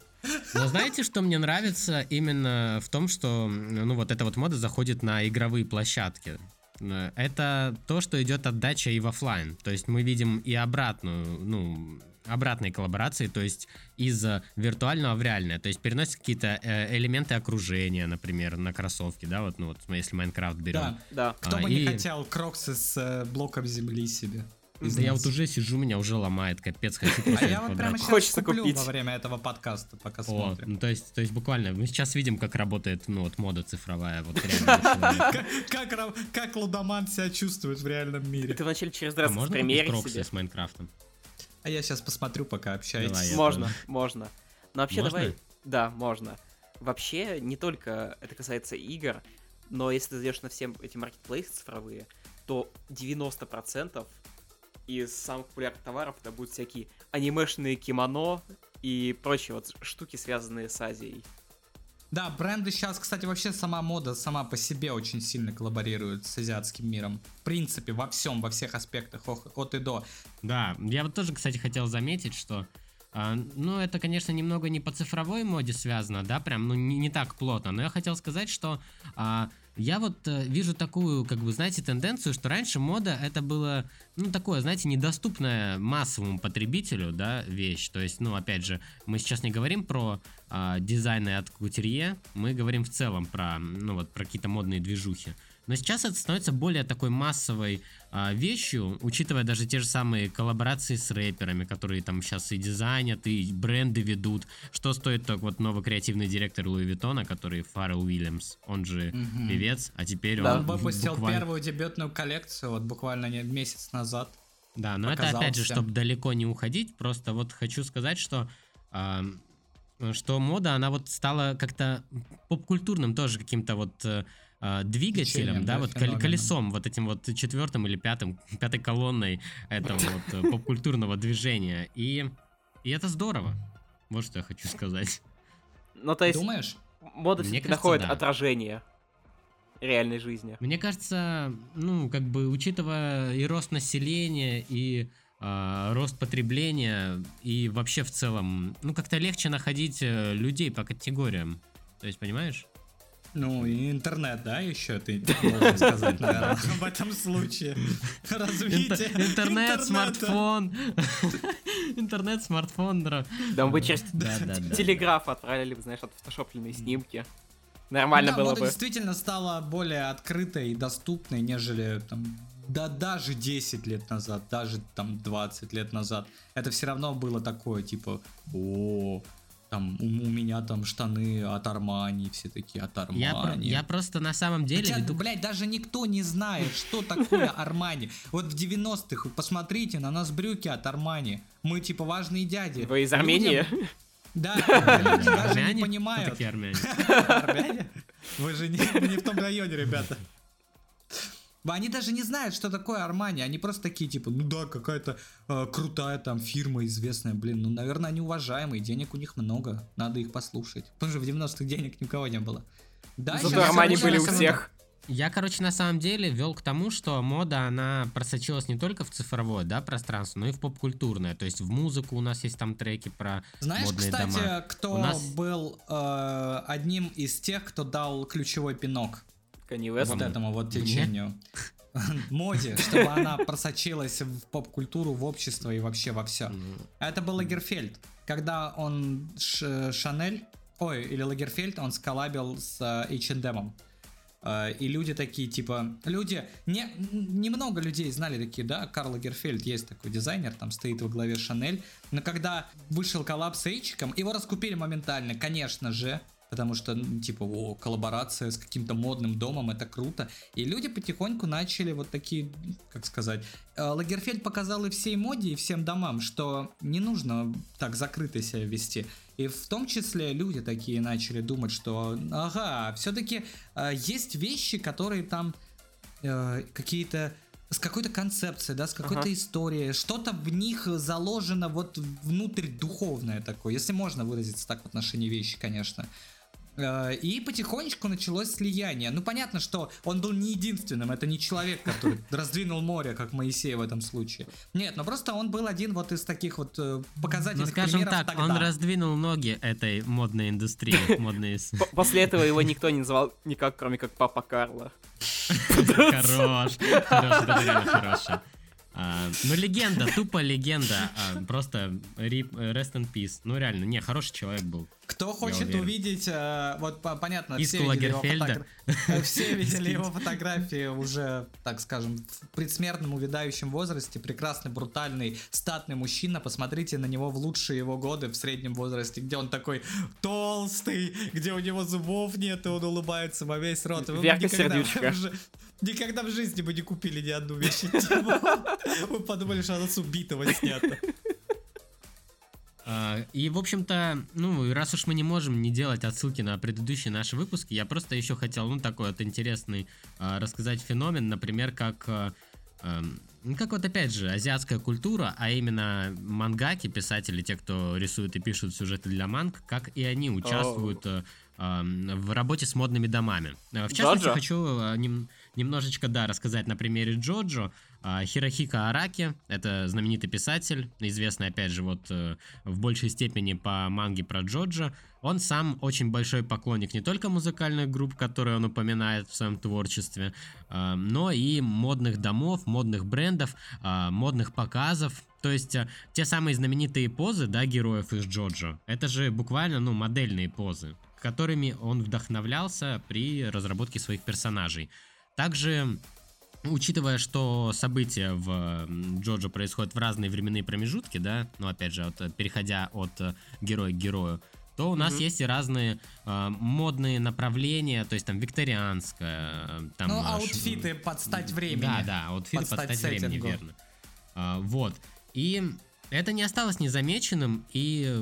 [SPEAKER 3] Но знаете, что мне нравится именно в том, что ну вот эта вот мода заходит на игровые площадки. Это то, что идет отдача и в офлайн. То есть мы видим и обратную, ну, обратные коллаборации, то есть из виртуального в реальное, то есть переносят какие-то э, элементы окружения, например, на кроссовки, да, вот, ну вот, если Майнкрафт берем.
[SPEAKER 1] Да,
[SPEAKER 2] да.
[SPEAKER 1] Кто а, бы и... не хотел кроксы с э, блоком земли себе.
[SPEAKER 3] Да я вот уже сижу, меня уже ломает, капец, хочу
[SPEAKER 1] А я вот прямо сейчас Хочется куплю купить. во время этого подкаста, пока смотрим.
[SPEAKER 3] Ну, то есть, то есть буквально, мы сейчас видим, как работает, ну, вот мода цифровая, вот реально.
[SPEAKER 1] Как, как Лудоман себя чувствует в реальном мире.
[SPEAKER 2] Ты вначале через раз а примерить
[SPEAKER 3] себе. с Майнкрафтом?
[SPEAKER 1] А я сейчас посмотрю, пока общаетесь.
[SPEAKER 2] Можно, можно. Но вообще давай... Да, можно. Вообще, не только это касается игр, но если ты зайдешь на все эти маркетплейсы цифровые, то 90% из самых популярных товаров это будут всякие анимешные кимоно и прочие вот штуки, связанные с Азией.
[SPEAKER 1] Да, бренды сейчас, кстати, вообще сама мода сама по себе очень сильно коллаборирует с азиатским миром. В принципе, во всем, во всех аспектах, от и до.
[SPEAKER 3] Да, я вот тоже, кстати, хотел заметить, что а, ну, это, конечно, немного не по цифровой моде связано, да, прям, ну, не, не так плотно, но я хотел сказать, что а, я вот э, вижу такую, как бы, знаете, тенденцию, что раньше мода это было, ну, такое, знаете, недоступная массовому потребителю, да, вещь. То есть, ну, опять же, мы сейчас не говорим про э, дизайны от кутерье, мы говорим в целом про, ну, вот, про какие-то модные движухи. Но сейчас это становится более такой массовой а, вещью, учитывая даже те же самые коллаборации с рэперами, которые там сейчас и дизайнят, и бренды ведут. Что стоит так вот новый креативный директор Луи Виттона, который Фаррелл Уильямс, он же угу. певец, а теперь
[SPEAKER 1] да,
[SPEAKER 3] он...
[SPEAKER 1] выпустил буквально... первую дебютную коллекцию вот буквально месяц назад.
[SPEAKER 3] Да, но это опять же, чтобы далеко не уходить, просто вот хочу сказать, что... А, что мода, она вот стала как-то попкультурным тоже каким-то вот э, двигателем, Течением, да, да, вот феноменом. колесом, вот этим вот четвертым или пятым, пятой колонной этого вот э, попкультурного движения. И, и это здорово. Вот что я хочу сказать.
[SPEAKER 2] Ну, то есть...
[SPEAKER 1] Думаешь?
[SPEAKER 2] Мода все находит да. отражение реальной жизни.
[SPEAKER 3] Мне кажется, ну, как бы, учитывая и рост населения, и э, рост потребления, и вообще в целом, ну, как-то легче находить э, людей по категориям. То есть, понимаешь?
[SPEAKER 1] Ну, и интернет, да, еще ты должен сказать, наверное, в этом случае. Развитие
[SPEAKER 3] Интернет, смартфон. Интернет, смартфон.
[SPEAKER 2] Да, мы через телеграф отправили, знаешь, отфотошопленные снимки. Нормально было бы.
[SPEAKER 1] действительно стала более открытой и доступной, нежели там да даже 10 лет назад, даже там 20 лет назад. Это все равно было такое, типа, о, там у, у меня там штаны от Армани, все такие от Армани.
[SPEAKER 3] Я, я просто на самом деле... Хотя,
[SPEAKER 1] веду... блядь, даже никто не знает, что такое Армани. Вот в 90-х, посмотрите, на нас брюки от Армани. Мы типа важные дяди.
[SPEAKER 2] Вы из Армении?
[SPEAKER 1] Да, люди даже не понимают.
[SPEAKER 3] Армяне?
[SPEAKER 1] Вы же не в том районе, ребята. Они даже не знают, что такое Армани. Они просто такие, типа, ну да, какая-то э, крутая там фирма известная. Блин, ну, наверное, они уважаемые, денег у них много. Надо их послушать. Потому что в 90-х денег ни у кого не было.
[SPEAKER 2] Да, Зато Армани были у всех.
[SPEAKER 3] Я, короче, на самом деле вел к тому, что мода, она просочилась не только в цифровое, да, пространство, но и в поп-культурное. То есть в музыку у нас есть там треки про
[SPEAKER 1] Знаешь,
[SPEAKER 3] модные
[SPEAKER 1] кстати,
[SPEAKER 3] дома.
[SPEAKER 1] кто нас... был э, одним из тех, кто дал ключевой пинок
[SPEAKER 2] Kanye West.
[SPEAKER 1] Вот этому вот течению. Моде, чтобы она просочилась в поп-культуру, в общество и вообще во все. Ну. Это был Лагерфельд. Когда он Шанель, ой, или Лагерфельд, он сколабил с H&M. И люди такие, типа, люди, не, немного людей знали такие, да, Карл Лагерфельд есть такой дизайнер, там стоит во главе Шанель, но когда вышел коллапс с Эйчиком, его раскупили моментально, конечно же, потому что, ну, типа, о, коллаборация с каким-то модным домом, это круто. И люди потихоньку начали вот такие, как сказать, э, Лагерфельд показал и всей моде, и всем домам, что не нужно так закрыто себя вести. И в том числе люди такие начали думать, что, ага, все-таки э, есть вещи, которые там э, какие-то с какой-то концепцией, да, с какой-то ага. историей, что-то в них заложено вот внутрь духовное такое, если можно выразиться так в отношении вещи, конечно. Э, и потихонечку началось слияние. Ну, понятно, что он был не единственным, это не человек, который раздвинул море, как Моисей в этом случае. Нет, но просто он был один вот из таких вот э, показательных ну,
[SPEAKER 3] скажем так, тогда. он раздвинул ноги этой модной индустрии.
[SPEAKER 2] После этого его никто не называл никак, кроме как Папа Карло.
[SPEAKER 3] Хорош, хорош, это реально хорошо. А, ну, легенда, тупо легенда. А, просто rip, rest in peace. Ну, реально, не, хороший человек был.
[SPEAKER 1] Кто хочет увидеть, а, вот понятно,
[SPEAKER 3] Иску все видели, его фотогра...
[SPEAKER 1] все видели его фотографии уже, так скажем, в предсмертном увядающем возрасте. Прекрасный, брутальный, статный мужчина. Посмотрите на него в лучшие его годы в среднем возрасте, где он такой толстый, где у него зубов нет, и он улыбается во весь рот.
[SPEAKER 2] Вверх сердючка.
[SPEAKER 1] Никогда в жизни бы не купили ни одну вещь. Вы подумали, что она с убитого снята.
[SPEAKER 3] А, и, в общем-то, ну, раз уж мы не можем не делать отсылки на предыдущие наши выпуски, я просто еще хотел, ну, такой вот интересный а, рассказать феномен, например, как а, ну, как вот опять же, азиатская культура, а именно мангаки, писатели, те, кто рисует и пишут сюжеты для манг, как и они участвуют oh. э, в работе с модными домами. В частности, Джоджо? хочу э, нем, немножечко, да, рассказать на примере Джоджо. А, Хирохика Араки, это знаменитый писатель, известный, опять же, вот э, в большей степени по манге про Джоджо. Он сам очень большой поклонник не только музыкальных групп, которые он упоминает в своем творчестве, а, но и модных домов, модных брендов, а, модных показов. То есть э, те самые знаменитые позы, да, героев из Джоджо, это же буквально, ну, модельные позы, которыми он вдохновлялся при разработке своих персонажей. Также Учитывая, что события в Джоджо происходят в разные временные промежутки, да, ну опять же, вот, переходя от э, героя к герою, то у нас mm-hmm. есть и разные э, модные направления, то есть там викторианская, э, там...
[SPEAKER 1] Ну, аутфиты под стать времени.
[SPEAKER 3] Да, да, аутфиты под, под стать времени, верно. А, вот. И это не осталось незамеченным, и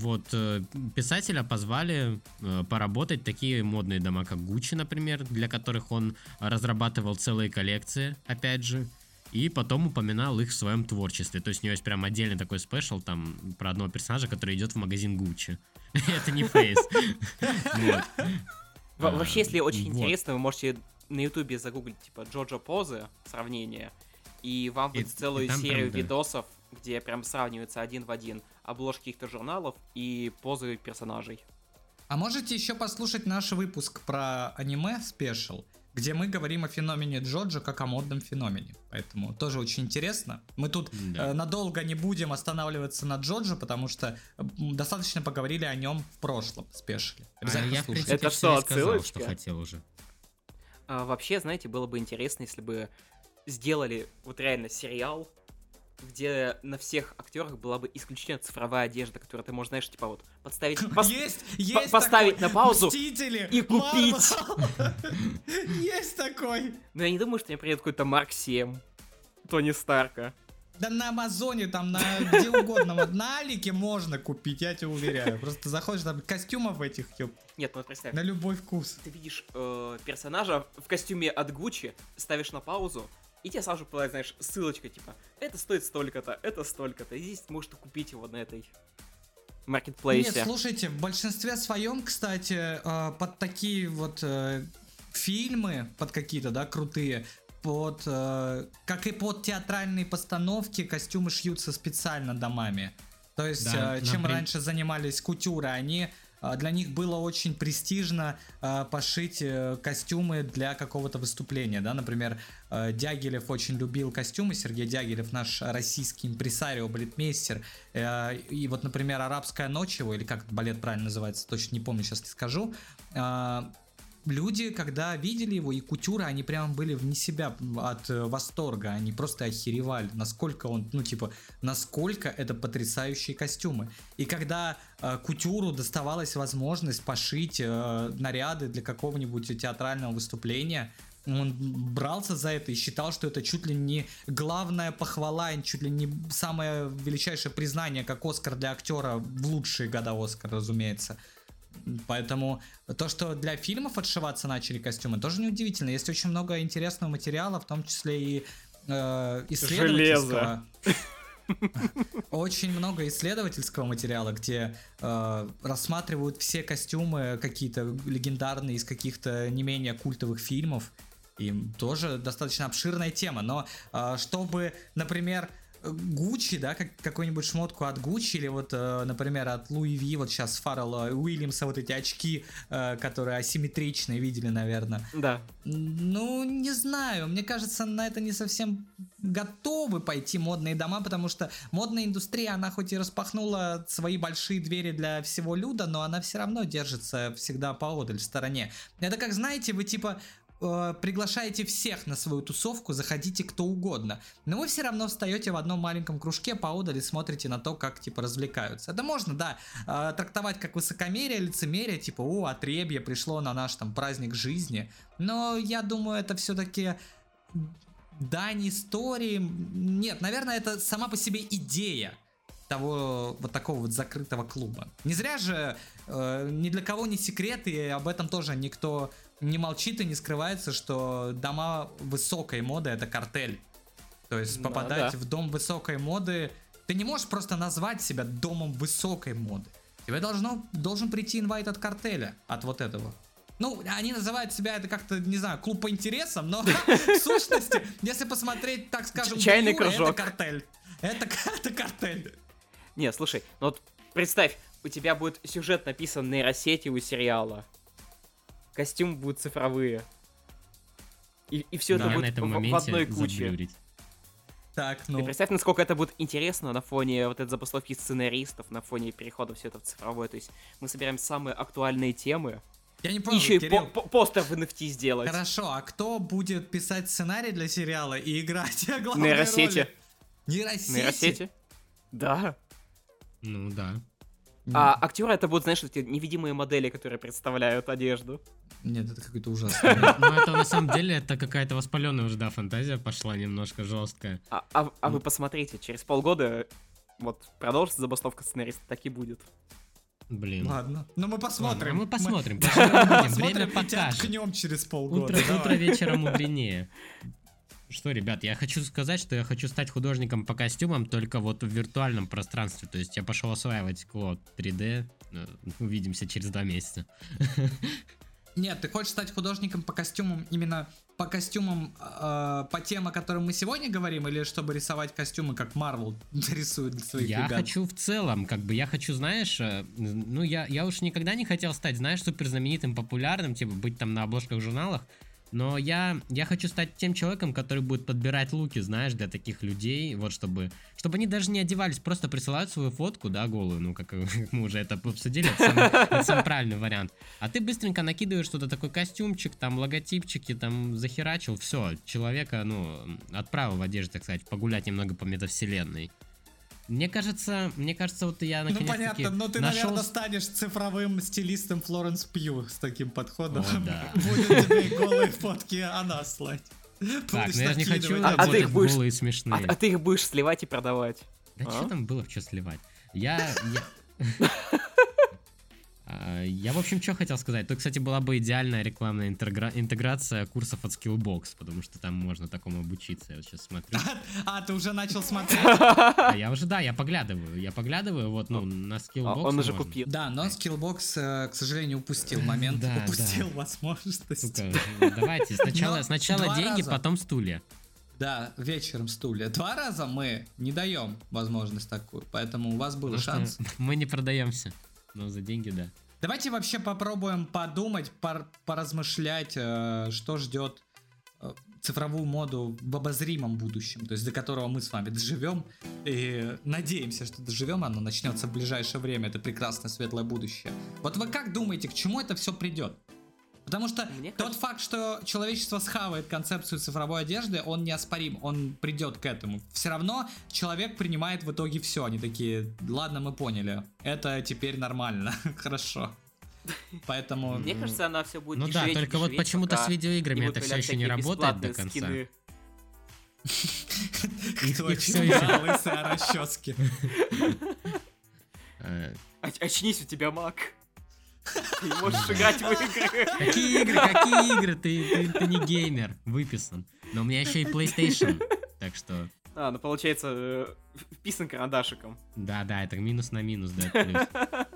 [SPEAKER 3] вот э, писателя позвали э, поработать такие модные дома, как Гуччи, например, для которых он разрабатывал целые коллекции, опять же, и потом упоминал их в своем творчестве. То есть у него есть прям отдельный такой спешл там про одного персонажа, который идет в магазин Гуччи. Это не фейс.
[SPEAKER 2] Вообще, если очень интересно, вы можете на ютубе загуглить, типа, Джоджо позы, сравнение, и вам будет целую серию видосов где прям сравнивается один в один обложки каких-то журналов и позы персонажей.
[SPEAKER 1] А можете еще послушать наш выпуск про аниме спешл, где мы говорим о феномене Джоджо как о модном феномене. Поэтому тоже очень интересно. Мы тут да. э, надолго не будем останавливаться на Джоджо, потому что достаточно поговорили о нем в прошлом спешле.
[SPEAKER 3] А я, в принципе, Это что, сказал, что хотел уже.
[SPEAKER 2] А, вообще, знаете, было бы интересно, если бы сделали вот реально сериал где на всех актерах была бы исключительно цифровая одежда, которую ты можешь, знаешь, типа вот подставить, пос,
[SPEAKER 1] есть, есть
[SPEAKER 2] поставить
[SPEAKER 1] такой.
[SPEAKER 2] на паузу
[SPEAKER 1] Мстители,
[SPEAKER 2] и купить.
[SPEAKER 1] Есть такой.
[SPEAKER 2] Но я не думаю, что мне придет какой-то Марк 7 Тони Старка.
[SPEAKER 1] Да на Амазоне, там, на где угодно, на Алике можно купить, я тебе уверяю. Просто заходишь, там костюмов этих, ёп.
[SPEAKER 2] Нет, ну представь.
[SPEAKER 1] На любой вкус.
[SPEAKER 2] Ты видишь э, персонажа в костюме от Гуччи, ставишь на паузу, и тебе сразу попадает, знаешь, ссылочка, типа, это стоит столько-то, это столько-то, и здесь можете купить его на этой маркетплейсе.
[SPEAKER 1] Нет, слушайте, в большинстве своем, кстати, э, под такие вот э, фильмы, под какие-то, да, крутые, под, э, как и под театральные постановки, костюмы шьются специально домами. То есть, да, чем например... раньше занимались кутюры, они для них было очень престижно э, пошить э, костюмы для какого-то выступления, да, например, э, Дягилев очень любил костюмы, Сергей Дягилев, наш российский импресарио, балетмейстер, э, и вот, например, «Арабская ночь» его, или как балет правильно называется, точно не помню, сейчас не скажу, э, люди, когда видели его, и кутюры, они прям были вне себя от э, восторга. Они просто охеревали, насколько он, ну, типа, насколько это потрясающие костюмы. И когда э, кутюру доставалась возможность пошить э, наряды для какого-нибудь театрального выступления, он брался за это и считал, что это чуть ли не главная похвала, чуть ли не самое величайшее признание, как Оскар для актера в лучшие года Оскара, разумеется. Поэтому то, что для фильмов отшиваться начали костюмы, тоже неудивительно. Есть очень много интересного материала, в том числе и э, исследовательского. Очень много исследовательского материала, где э, рассматривают все костюмы какие-то легендарные из каких-то не менее культовых фильмов. И тоже достаточно обширная тема. Но э, чтобы, например, Гуччи, да, как, какую-нибудь шмотку от Гуччи или вот, э, например, от Луи Ви, вот сейчас Фаррелла Уильямса, вот эти очки, э, которые асимметричные, видели, наверное.
[SPEAKER 2] Да.
[SPEAKER 1] Ну, не знаю, мне кажется, на это не совсем готовы пойти модные дома, потому что модная индустрия, она хоть и распахнула свои большие двери для всего люда, но она все равно держится всегда поодаль в стороне. Это как, знаете, вы типа э, приглашаете всех на свою тусовку, заходите кто угодно, но вы все равно встаете в одном маленьком кружке поодаль и смотрите на то, как типа развлекаются. Это можно, да, э, трактовать как высокомерие, лицемерие, типа, о, отребье пришло на наш там праздник жизни, но я думаю, это все-таки дань истории. Нет, наверное, это сама по себе идея того вот такого вот закрытого клуба. Не зря же э, ни для кого не секрет, и об этом тоже никто не молчит и не скрывается, что дома высокой моды это картель. То есть попадать
[SPEAKER 2] да.
[SPEAKER 1] в дом высокой моды, ты не можешь просто назвать себя домом высокой моды. Тебе должно, должен прийти инвайт от картеля, от вот этого. Ну, они называют себя это как-то, не знаю, клуб по интересам, но в сущности, если посмотреть, так скажем,
[SPEAKER 2] Чайный
[SPEAKER 1] это
[SPEAKER 2] кружок.
[SPEAKER 1] картель. Это, это картель.
[SPEAKER 2] Не, слушай, ну вот представь, у тебя будет сюжет написан нейросети у сериала. Костюмы будут цифровые. И, и все
[SPEAKER 3] Да,
[SPEAKER 2] это
[SPEAKER 3] на
[SPEAKER 2] будет в, в одной куче.
[SPEAKER 3] заблюрить.
[SPEAKER 1] Так,
[SPEAKER 2] Ты
[SPEAKER 1] ну,
[SPEAKER 2] представь, насколько это будет интересно на фоне вот этой забастовки сценаристов, на фоне перехода все это в цифровое. То есть мы собираем самые актуальные темы.
[SPEAKER 1] я не
[SPEAKER 2] И
[SPEAKER 1] понял,
[SPEAKER 2] еще и
[SPEAKER 1] Кирилл.
[SPEAKER 2] по- по- постер в NFT сделать.
[SPEAKER 1] Хорошо, а кто будет писать сценарий для сериала и играть главные
[SPEAKER 2] Нейросети.
[SPEAKER 1] роли? Нейросети?
[SPEAKER 2] Нейросети? Да.
[SPEAKER 3] Ну да.
[SPEAKER 2] А актеры это будут, знаешь, эти невидимые модели, которые представляют одежду.
[SPEAKER 1] Нет, это какой-то ужасный.
[SPEAKER 3] Ну это на самом деле это какая-то воспаленная уже, да, фантазия пошла немножко жесткая.
[SPEAKER 2] А, а- а вы посмотрите, через полгода вот продолжится забастовка сценаристов, так и будет.
[SPEAKER 3] Блин.
[SPEAKER 1] Ладно, ну мы посмотрим.
[SPEAKER 3] Ладно, мы посмотрим,
[SPEAKER 1] Посмотрим
[SPEAKER 3] время покажет.
[SPEAKER 1] через полгода.
[SPEAKER 3] Утро, утро вечера мудренее. Что, ребят, я хочу сказать, что я хочу стать художником по костюмам только вот в виртуальном пространстве. То есть я пошел осваивать Клод 3D. Э, Увидимся через два месяца.
[SPEAKER 1] Нет, ты хочешь стать художником по костюмам именно по костюмам, э, по тем, о которых мы сегодня говорим, или чтобы рисовать костюмы, как Марвел рисует для своих
[SPEAKER 3] Я
[SPEAKER 1] ребят?
[SPEAKER 3] хочу в целом, как бы, я хочу, знаешь, э, ну, я, я уж никогда не хотел стать, знаешь, супер знаменитым, популярным, типа, быть там на обложках журналах, но я, я хочу стать тем человеком, который будет подбирать луки, знаешь, для таких людей, вот, чтобы, чтобы они даже не одевались, просто присылают свою фотку, да, голую, ну, как, мы уже это обсудили, это самый, это самый правильный вариант. А ты быстренько накидываешь что-то такой костюмчик, там, логотипчики, там, захерачил, все, человека, ну, отправил в одежде, так сказать, погулять немного по метавселенной. Мне кажется, мне кажется, вот я
[SPEAKER 1] Ну
[SPEAKER 3] наконец-таки
[SPEAKER 1] понятно, но ты,
[SPEAKER 3] нашел...
[SPEAKER 1] наверное, станешь цифровым стилистом Флоренс Пью с таким подходом.
[SPEAKER 3] О, да.
[SPEAKER 1] Будет тебе голые фотки о нас слать.
[SPEAKER 3] Так,
[SPEAKER 1] Будешь
[SPEAKER 3] ну я же не хочу.
[SPEAKER 2] А- а ты их будешь-
[SPEAKER 3] голые и
[SPEAKER 2] А,
[SPEAKER 3] смешные.
[SPEAKER 2] а ты их будешь сливать и продавать.
[SPEAKER 3] Да
[SPEAKER 2] А?
[SPEAKER 3] что там было, что сливать? Я... Я, я, в общем, что хотел сказать. Тут, кстати, была бы идеальная рекламная интегра- интеграция курсов от Skillbox, потому что там можно такому обучиться. Я вот сейчас смотрю.
[SPEAKER 1] А, ты уже начал смотреть?
[SPEAKER 3] А я уже, да, я поглядываю. Я поглядываю, вот, ну, на
[SPEAKER 2] А,
[SPEAKER 3] Skillbox
[SPEAKER 2] Он уже
[SPEAKER 3] можно.
[SPEAKER 2] купил.
[SPEAKER 1] Да, но Skillbox, э, к сожалению, упустил момент,
[SPEAKER 3] Да,
[SPEAKER 1] упустил
[SPEAKER 3] да.
[SPEAKER 1] возможность.
[SPEAKER 3] Сука, давайте сначала,
[SPEAKER 1] Но
[SPEAKER 3] сначала
[SPEAKER 1] два
[SPEAKER 3] деньги,
[SPEAKER 1] раза.
[SPEAKER 3] потом стулья.
[SPEAKER 1] Да, вечером стулья. Два раза мы не даем возможность такую, поэтому у вас был
[SPEAKER 3] Потому
[SPEAKER 1] шанс.
[SPEAKER 3] Мы не продаемся. Но за деньги, да.
[SPEAKER 1] Давайте вообще попробуем подумать, пор- поразмышлять, э, что ждет э, цифровую моду в обозримом будущем, то есть до которого мы с вами доживем и надеемся, что доживем, оно начнется в ближайшее время, это прекрасное светлое будущее. Вот вы как думаете, к чему это все придет? Потому что
[SPEAKER 2] Мне
[SPEAKER 1] тот
[SPEAKER 2] кажется-
[SPEAKER 1] факт, что человечество схавает концепцию цифровой одежды, он неоспорим, он придет к этому. Все равно человек принимает в итоге все. Они такие, ладно, мы поняли, это теперь нормально, хорошо. Поэтому...
[SPEAKER 2] Мне кажется, она все будет
[SPEAKER 3] Ну да, только вот почему-то с видеоиграми это все еще не работает до конца.
[SPEAKER 1] Кто
[SPEAKER 3] их всё ещё-
[SPEAKER 1] читал лысые расчески?
[SPEAKER 2] Оч- Очнись, у тебя маг. Ты не можешь играть в игры.
[SPEAKER 3] Какие игры, какие игры? Ты, ты, ты не геймер, выписан. Но у меня еще и PlayStation. Так что,
[SPEAKER 2] А, ну получается, э, вписан карандашиком.
[SPEAKER 3] да, да, это минус на минус, да, плюс.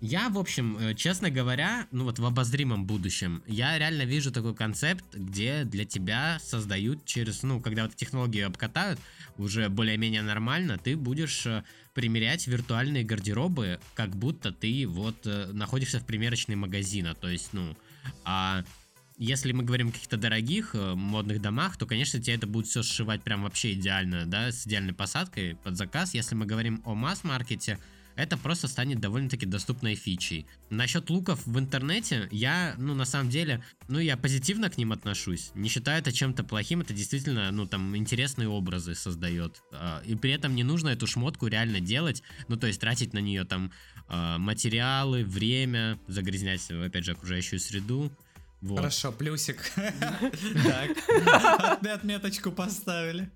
[SPEAKER 3] Я, в общем, э, честно говоря, ну вот в обозримом будущем, я реально вижу такой концепт, где для тебя создают через, ну, когда вот технологии обкатают, уже более-менее нормально, ты будешь э, примерять виртуальные гардеробы, как будто ты вот э, находишься в примерочной магазина. То есть, ну, а если мы говорим о каких-то дорогих э, модных домах, то, конечно, тебе это будет все сшивать прям вообще идеально, да, с идеальной посадкой под заказ. Если мы говорим о масс-маркете, это просто станет довольно-таки доступной фичей. Насчет луков в интернете, я, ну, на самом деле, ну, я позитивно к ним отношусь. Не считаю это чем-то плохим, это действительно, ну, там, интересные образы создает. А, И при этом не нужно эту шмотку реально делать, ну, то есть тратить на нее там а, материалы, время, загрязнять, опять же, окружающую среду. Вот.
[SPEAKER 1] Хорошо, плюсик. Так, отметочку поставили.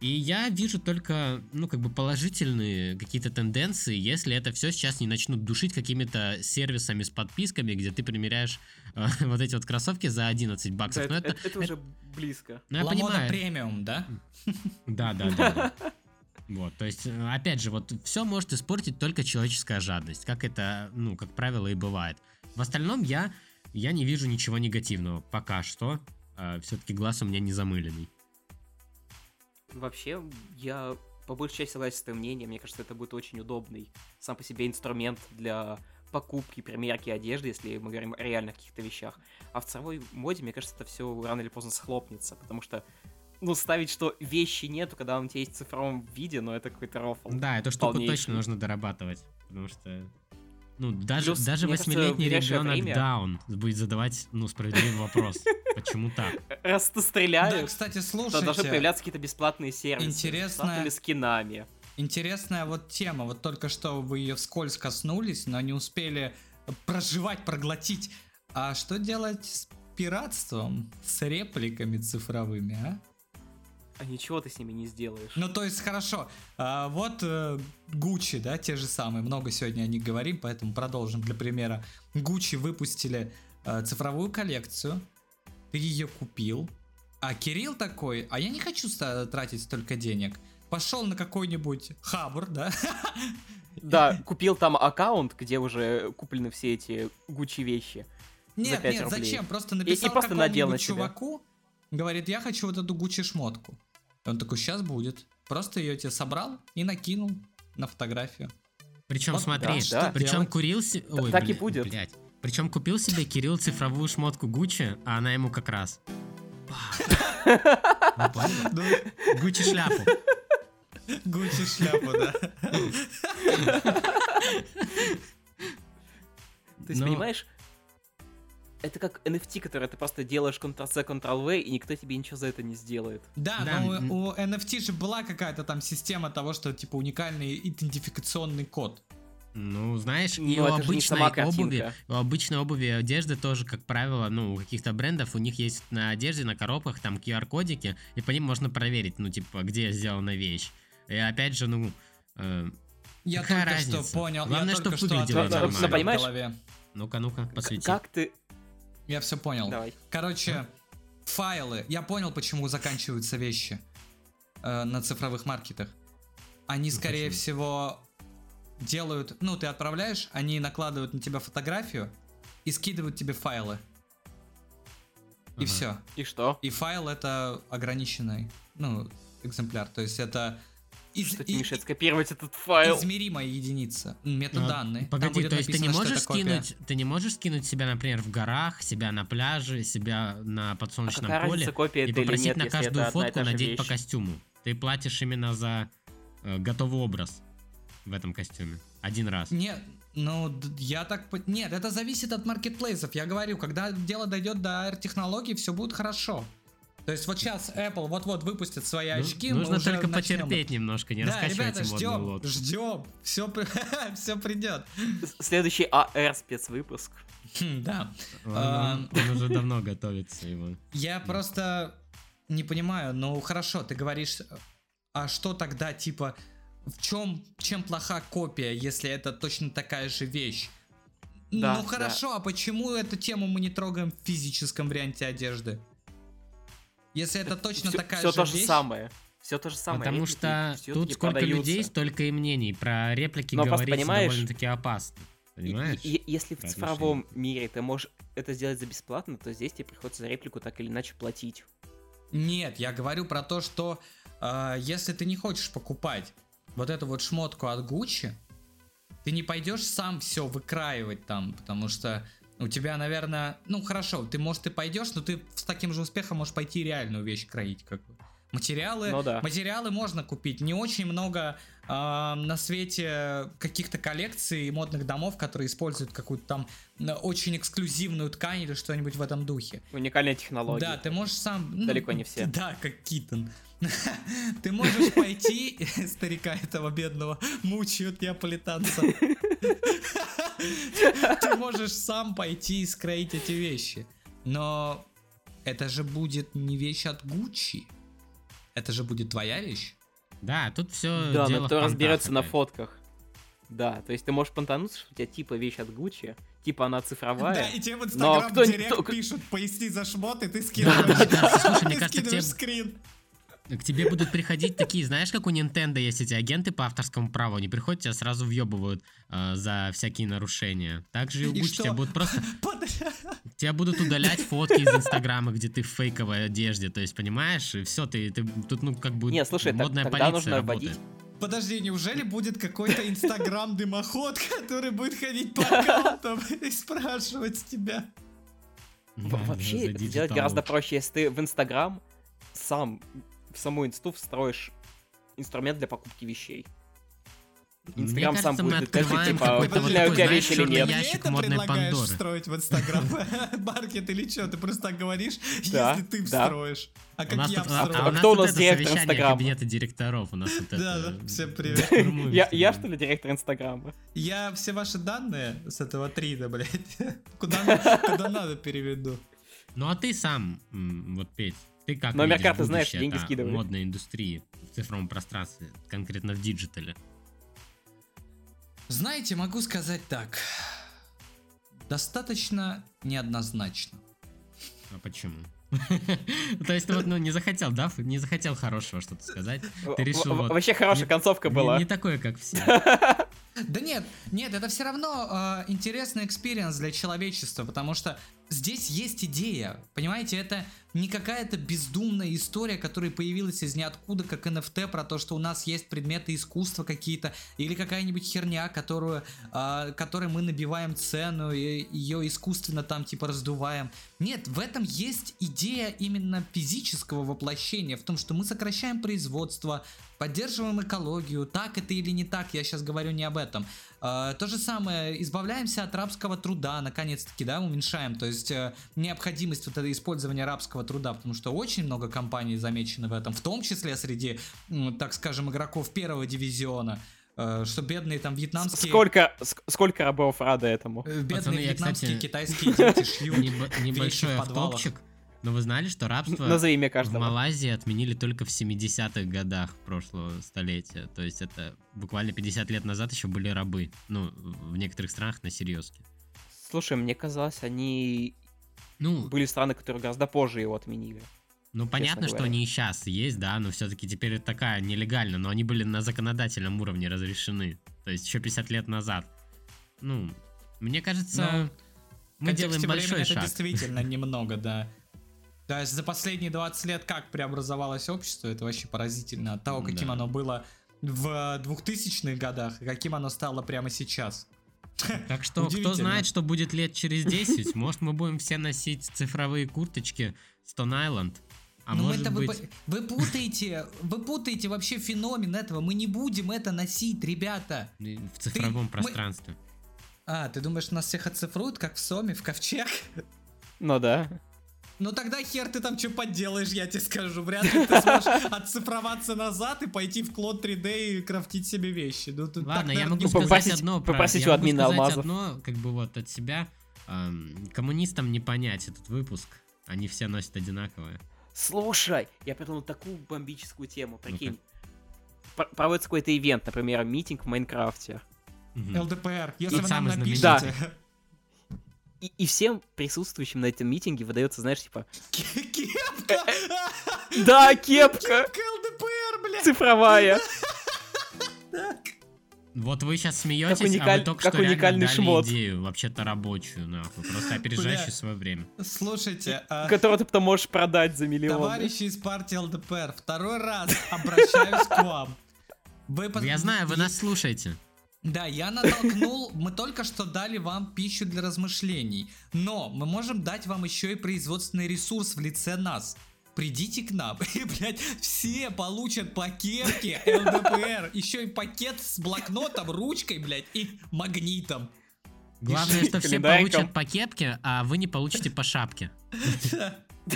[SPEAKER 3] И я вижу только, ну, как бы положительные какие-то тенденции, если это все сейчас не начнут душить какими-то сервисами с подписками, где ты примеряешь э, вот эти вот кроссовки за 11
[SPEAKER 2] Да,
[SPEAKER 3] баксов.
[SPEAKER 2] это,
[SPEAKER 3] Но это,
[SPEAKER 2] это- это уже близко.
[SPEAKER 3] ну, я
[SPEAKER 1] Ламода
[SPEAKER 3] понимаю.
[SPEAKER 1] премиум, да?
[SPEAKER 3] Да, да, да. Вот, то есть, э, опять же, вот все может испортить только человеческая жадность, как это, ну, как правило, и бывает. В остальном я, я не вижу ничего негативного пока что. все-таки глаз у меня не замыленный.
[SPEAKER 2] Вообще, я по большей части согласен с твоим мнением. Мне кажется, это будет очень удобный сам по себе инструмент для покупки, примерки одежды, если мы говорим о реальных каких-то вещах. А в цифровой моде, мне кажется, это все рано или поздно схлопнется, потому что ну, ставить, что вещи нету, когда он у тебя есть в цифровом виде, ну, это какой-то рофл.
[SPEAKER 3] Да, эту штуку
[SPEAKER 2] полнейший.
[SPEAKER 3] точно нужно дорабатывать, потому что ну даже
[SPEAKER 2] Плюс,
[SPEAKER 3] даже восьмилетний ребенок
[SPEAKER 2] время-
[SPEAKER 3] даун будет задавать ну справедливый вопрос, почему так?
[SPEAKER 2] Раз ты
[SPEAKER 1] Да,
[SPEAKER 2] стреляешь,
[SPEAKER 1] кстати,
[SPEAKER 2] то должны
[SPEAKER 1] слушайте,
[SPEAKER 2] появляться какие-то бесплатные сервисы.
[SPEAKER 1] Интересная-
[SPEAKER 2] С бесплатными скинами.
[SPEAKER 1] интересная вот тема. Вот только что вы ее вскользь коснулись, но не успели проживать, проглотить. А что делать с пиратством, с репликами цифровыми, а?
[SPEAKER 2] А ничего ты с ними не сделаешь.
[SPEAKER 1] Ну, то есть, хорошо. А, вот э, Гуччи, да, те же самые. Много сегодня о них говорим, поэтому продолжим для примера. Гуччи выпустили э, цифровую коллекцию. Ты ее купил. А Кирилл такой, а я не хочу тратить столько денег. Пошел на какой-нибудь хабр, да?
[SPEAKER 2] Да, купил там аккаунт, где уже куплены все эти Гуччи вещи.
[SPEAKER 1] Нет,
[SPEAKER 2] пять
[SPEAKER 1] нет,
[SPEAKER 2] рублей.
[SPEAKER 1] зачем? Просто
[SPEAKER 2] и
[SPEAKER 1] написал
[SPEAKER 2] просто надел на
[SPEAKER 1] какому-нибудь
[SPEAKER 2] себя.
[SPEAKER 1] чуваку, говорит, я хочу вот эту Гуччи шмотку. И он такой, сейчас будет. Просто ее тебе собрал и накинул на фотографию.
[SPEAKER 3] Причем
[SPEAKER 1] Вот
[SPEAKER 3] смотри,
[SPEAKER 2] да, да.
[SPEAKER 3] причем
[SPEAKER 1] делать?
[SPEAKER 3] курил Ой,
[SPEAKER 2] так и
[SPEAKER 3] бля-
[SPEAKER 2] будет.
[SPEAKER 3] блядь. Причем купил себе Кирилл цифровую шмотку Гуччи, а она ему как раз. Поняли?
[SPEAKER 1] Ну,
[SPEAKER 3] Гуччи шляпу.
[SPEAKER 1] Гуччи шляпу, да.
[SPEAKER 2] Есть,
[SPEAKER 3] Но-
[SPEAKER 2] понимаешь, это как NFT, который ты просто делаешь Ctrl-C, Ctrl-V, и никто тебе ничего за это не сделает.
[SPEAKER 1] Да,
[SPEAKER 3] Да,
[SPEAKER 1] но у, у NFT же была какая-то там система того, что типа уникальный идентификационный код.
[SPEAKER 3] Ну, знаешь, и
[SPEAKER 2] Ну,
[SPEAKER 3] у
[SPEAKER 2] не сама
[SPEAKER 3] обычной обуви,
[SPEAKER 2] картинка.
[SPEAKER 3] у обычной обуви и одежды тоже, как правило, ну, у каких-то брендов у них есть на одежде, на коробках там QR-кодики, и по ним можно проверить, ну, типа, где сделана вещь. И опять же, ну, э,
[SPEAKER 1] Я
[SPEAKER 3] Какая
[SPEAKER 1] только
[SPEAKER 3] разница?
[SPEAKER 1] что понял.
[SPEAKER 3] Главное,
[SPEAKER 1] я только что
[SPEAKER 3] выглядело
[SPEAKER 1] ответил
[SPEAKER 2] нормально.
[SPEAKER 1] в
[SPEAKER 2] Понимаешь?
[SPEAKER 1] голове.
[SPEAKER 3] ну-ка, ну-ка, посвети.
[SPEAKER 2] Как ты...
[SPEAKER 1] Я все понял.
[SPEAKER 2] Давай.
[SPEAKER 1] Короче, файлы. Я понял, почему заканчиваются вещи э, на цифровых маркетах. Они, скорее
[SPEAKER 3] почему?
[SPEAKER 1] всего, делают... Ну, ты отправляешь, они накладывают на тебя фотографию и скидывают тебе файлы. И все.
[SPEAKER 2] И что?
[SPEAKER 1] И файл это ограниченный, ну, экземпляр. То есть это из-
[SPEAKER 2] Что тебе мешает скопировать этот файл?
[SPEAKER 1] измеримая единица. Метаданные.
[SPEAKER 3] А,
[SPEAKER 1] Там
[SPEAKER 3] Погоди, то есть ты не можешь скинуть, ты не можешь скинуть себя, например, в горах, себя на пляже, себя на
[SPEAKER 2] А
[SPEAKER 3] подсолнечном
[SPEAKER 2] какая
[SPEAKER 3] поле
[SPEAKER 2] копия
[SPEAKER 3] и попросить
[SPEAKER 2] нет,
[SPEAKER 3] на каждую фотку надеть по
[SPEAKER 2] вещь?
[SPEAKER 3] костюму. Ты платишь именно за э, готовый образ в этом костюме. Один раз.
[SPEAKER 1] Нет, ну, я так... по- Нет, это зависит от маркетплейсов. Я говорю, когда дело дойдет до AR-технологий, все будет хорошо. То есть вот сейчас Apple вот-вот выпустит свои
[SPEAKER 3] Ну,
[SPEAKER 1] очки,
[SPEAKER 3] нужно только
[SPEAKER 1] начнем.
[SPEAKER 3] потерпеть немножко, не
[SPEAKER 1] Да,
[SPEAKER 3] раскачивайте
[SPEAKER 1] ребята, ждем,
[SPEAKER 3] лодку.
[SPEAKER 1] ждем, все, все придет.
[SPEAKER 2] Следующий AR спецвыпуск.
[SPEAKER 1] Хм, Да.
[SPEAKER 3] Он,
[SPEAKER 1] А.
[SPEAKER 3] он- уже давно готовится его.
[SPEAKER 1] Я просто не понимаю, ну хорошо, ты говоришь, а что тогда, типа, в чем, чем плоха копия, если это точно такая же вещь?
[SPEAKER 2] Да,
[SPEAKER 1] ну хорошо, а почему эту тему мы не трогаем в физическом варианте одежды? Если это точно такая
[SPEAKER 2] Все
[SPEAKER 1] же
[SPEAKER 2] то же
[SPEAKER 1] вещь.
[SPEAKER 2] самое. Все то же самое.
[SPEAKER 3] Потому
[SPEAKER 2] реплики
[SPEAKER 3] что тут сколько
[SPEAKER 2] продаются.
[SPEAKER 3] людей, столько и мнений. Про реплики
[SPEAKER 2] Но
[SPEAKER 3] говорить довольно-таки опасно. Понимаешь?
[SPEAKER 2] и- и если в цифровом мире ты можешь это сделать за бесплатно, то здесь тебе приходится за реплику так или иначе платить.
[SPEAKER 1] Нет, я говорю про то, что э, если ты не хочешь покупать вот эту вот шмотку от Gucci, ты не пойдешь сам все выкраивать там, потому что у тебя, наверное, ну хорошо, ты может и пойдешь, но ты с таким же успехом можешь пойти реальную вещь кроить, как бы. Материалы,
[SPEAKER 2] Ну да.
[SPEAKER 1] материалы можно купить. Не очень много э, на свете каких-то коллекций и модных домов, которые используют какую-то там очень эксклюзивную ткань или что-нибудь в этом духе.
[SPEAKER 2] Уникальная технология.
[SPEAKER 1] Да, ты можешь сам... ну,
[SPEAKER 2] Далеко не все.
[SPEAKER 1] Да, как Китон. Ты можешь пойти, старика этого бедного мучают неаполитанца. Ты можешь сам пойти и скроить эти вещи. Но это же будет не вещь от Гуччи. Это же будет твоя вещь.
[SPEAKER 3] Да, тут все
[SPEAKER 2] Да,
[SPEAKER 3] дело
[SPEAKER 2] но кто разберется на фотках. Да, то есть ты можешь понтануться, что у тебя типа вещь от Гуччи, типа она цифровая.
[SPEAKER 1] Да, и тебе в Инстаграм
[SPEAKER 2] кто-
[SPEAKER 1] директ
[SPEAKER 2] кто-
[SPEAKER 1] пишут, поясни за шмот, и ты
[SPEAKER 3] Да,
[SPEAKER 1] скидываешь.
[SPEAKER 3] да, слушай, мне кажется,
[SPEAKER 1] скидываешь
[SPEAKER 3] тебе-
[SPEAKER 1] скрин.
[SPEAKER 3] К тебе будут приходить такие, знаешь, как у Nintendo есть эти агенты по авторскому праву, они приходят, тебя сразу въебывают э, за всякие нарушения. Также и у
[SPEAKER 1] И
[SPEAKER 3] Gucci
[SPEAKER 1] что?
[SPEAKER 3] тебя будут просто,
[SPEAKER 1] Под-
[SPEAKER 3] тебя будут удалять фотки из Инстаграма, где ты в фейковой одежде, то есть, понимаешь, и все, ты, ты тут, ну, как бы
[SPEAKER 2] Не, слушай, так-
[SPEAKER 3] модная
[SPEAKER 2] тогда
[SPEAKER 3] полиция
[SPEAKER 2] нужно
[SPEAKER 3] работает.
[SPEAKER 2] вводить
[SPEAKER 1] Подожди, неужели будет какой-то инстаграм-дымоход, который будет ходить по аккаунтам и спрашивать тебя?
[SPEAKER 2] Во- Вообще, сделать гораздо проще, если ты в Инстаграм сам в саму инсту встроишь инструмент для покупки вещей. Инстаграм сам будет
[SPEAKER 3] открываем
[SPEAKER 2] типа,
[SPEAKER 3] вот
[SPEAKER 2] тебя вещь или нет.
[SPEAKER 3] ящик
[SPEAKER 1] Мне это
[SPEAKER 3] модной
[SPEAKER 1] предлагаешь
[SPEAKER 3] Пандоры.
[SPEAKER 1] встроить в инстаграм маркет или что? Ты просто так говоришь,
[SPEAKER 2] Да,
[SPEAKER 1] если ты
[SPEAKER 2] да.
[SPEAKER 1] встроишь. А как я
[SPEAKER 3] тут- а-
[SPEAKER 1] встрою?
[SPEAKER 3] а у нас
[SPEAKER 2] Кто у нас директор Инстаграма?
[SPEAKER 3] кабинета директоров, у нас вот это...
[SPEAKER 1] да, всем привет.
[SPEAKER 2] Я, я что ли директор Инстаграма?
[SPEAKER 1] Я все ваши данные с этого трида, блядь, куда, на- куда надо переведу.
[SPEAKER 3] Ну а ты сам, вот Петь, ты как
[SPEAKER 2] Номер
[SPEAKER 3] видишь
[SPEAKER 2] карты знаешь, деньги
[SPEAKER 3] да,
[SPEAKER 2] скидывай.
[SPEAKER 3] модной индустрии в цифровом пространстве, конкретно в диджитале?
[SPEAKER 1] Знаете, могу сказать так. Достаточно неоднозначно.
[SPEAKER 3] А почему? То есть ты вот, ну, не захотел, да? Не захотел хорошего что-то сказать. Ты решил вот...
[SPEAKER 2] Вообще хорошая концовка была.
[SPEAKER 3] Не такое, как все.
[SPEAKER 1] Да нет, нет, это все равно э, интересный experience для человечества, потому что здесь есть идея, понимаете, это не какая-то бездумная история, которая появилась из ниоткуда, как NFT, про то, что у нас есть предметы искусства какие-то, или какая-нибудь херня, которую, э, которой мы набиваем цену, и ее искусственно там типа раздуваем. Нет, в этом есть идея именно физического воплощения, в том, что мы сокращаем производство, поддерживаем экологию, так это или не так, я сейчас говорю не об этом. Э, то же самое, избавляемся от рабского труда, наконец-таки, да, уменьшаем, то есть э, необходимость вот этого использования рабского труда, потому что очень много компаний замечены в этом, в том числе среди, так скажем, игроков первого дивизиона, э, что бедные там вьетнамские...
[SPEAKER 2] Сколько, ск- сколько рабов рада этому?
[SPEAKER 1] Бедные
[SPEAKER 3] Пацаны, я,
[SPEAKER 1] вьетнамские,
[SPEAKER 3] кстати,
[SPEAKER 1] китайские дети шьют.
[SPEAKER 3] Небо- Небольшой автопчик. Но вы знали, что рабство
[SPEAKER 2] Назови имя
[SPEAKER 3] в
[SPEAKER 2] каждого.
[SPEAKER 3] Малайзии отменили только в 70-х годах прошлого столетия. То есть это буквально 50 лет назад еще были рабы. Ну, в некоторых странах на серьезке.
[SPEAKER 2] Слушай, мне казалось, они
[SPEAKER 3] Ну,
[SPEAKER 2] были страны, которые гораздо позже его отменили.
[SPEAKER 3] Ну, понятно, что
[SPEAKER 2] говоря.
[SPEAKER 3] они и сейчас есть, да, но все-таки теперь это такая нелегально, но они были на законодательном уровне разрешены. То есть еще 50 лет назад. Ну, мне кажется,
[SPEAKER 1] В
[SPEAKER 3] мы делаем большой
[SPEAKER 1] времени это
[SPEAKER 3] шаг.
[SPEAKER 1] действительно немного, да. То есть за последние 20 лет как преобразовалось общество, это вообще поразительно. От того, каким
[SPEAKER 3] Да.
[SPEAKER 1] оно было в 2000-х годах, и каким оно стало прямо сейчас.
[SPEAKER 3] Так что, кто знает, что будет лет через 10, может, мы будем все носить цифровые курточки Stone Island, А
[SPEAKER 1] Ну,
[SPEAKER 3] может
[SPEAKER 1] это вы,
[SPEAKER 3] быть...
[SPEAKER 1] по- вы путаете, вы путаете вообще феномен этого. Мы не будем это носить, ребята.
[SPEAKER 3] В цифровом
[SPEAKER 1] мы-
[SPEAKER 3] пространстве.
[SPEAKER 1] А, ты думаешь, нас всех оцифруют, как в Соме, в ковчег?
[SPEAKER 2] Ну да.
[SPEAKER 1] Ну тогда хер ты там что подделаешь, я тебе скажу. Вряд ли ты сможешь отцифроваться назад и пойти в клон 3D и крафтить себе вещи. Ну, тут
[SPEAKER 3] Ладно,
[SPEAKER 1] так,
[SPEAKER 3] я могу
[SPEAKER 1] не
[SPEAKER 3] сказать одно про...
[SPEAKER 2] попросить
[SPEAKER 3] я
[SPEAKER 2] у
[SPEAKER 3] могу
[SPEAKER 2] админа
[SPEAKER 3] сказать
[SPEAKER 2] алмазов.
[SPEAKER 3] одно, как бы вот от себя. Ам, коммунистам не понять этот выпуск. Они все носят одинаковое.
[SPEAKER 2] Слушай, я придумал такую бомбическую тему, прикинь. Пр- Проводится какой-то ивент, например, митинг в Майнкрафте.
[SPEAKER 1] ЛДПР, если
[SPEAKER 3] И
[SPEAKER 1] вы нам напишите.
[SPEAKER 3] знаменитый.
[SPEAKER 2] И, и всем присутствующим на этом митинге выдается, знаешь, типа,
[SPEAKER 1] Кепка!
[SPEAKER 2] да, кепка
[SPEAKER 1] Кепка ЛДПР, блядь!
[SPEAKER 2] цифровая.
[SPEAKER 3] Вот вы сейчас смеетесь, а
[SPEAKER 2] уникаль-
[SPEAKER 3] вы только
[SPEAKER 2] как
[SPEAKER 3] что реально
[SPEAKER 2] уникальный
[SPEAKER 3] дали
[SPEAKER 2] шмот.
[SPEAKER 3] идею, вообще-то рабочую, нахуй, просто опережающую
[SPEAKER 1] Бля.
[SPEAKER 3] свое время.
[SPEAKER 1] Слушайте, а,
[SPEAKER 2] Которую ты потом можешь продать за миллион.
[SPEAKER 1] товарищи из партии ЛДПР, второй раз обращаюсь к вам. Вы пос-
[SPEAKER 3] Я знаю, вы нас слушаете.
[SPEAKER 1] Да, я натолкнул, мы только что дали вам пищу для размышлений, но мы можем дать вам еще и производственный ресурс в лице нас. Придите к нам, и, блядь, все получат по кепке ЛДПР, еще и пакет с блокнотом, ручкой, блядь, и магнитом.
[SPEAKER 3] Главное, что все получат по кепке, а вы не получите по шапке.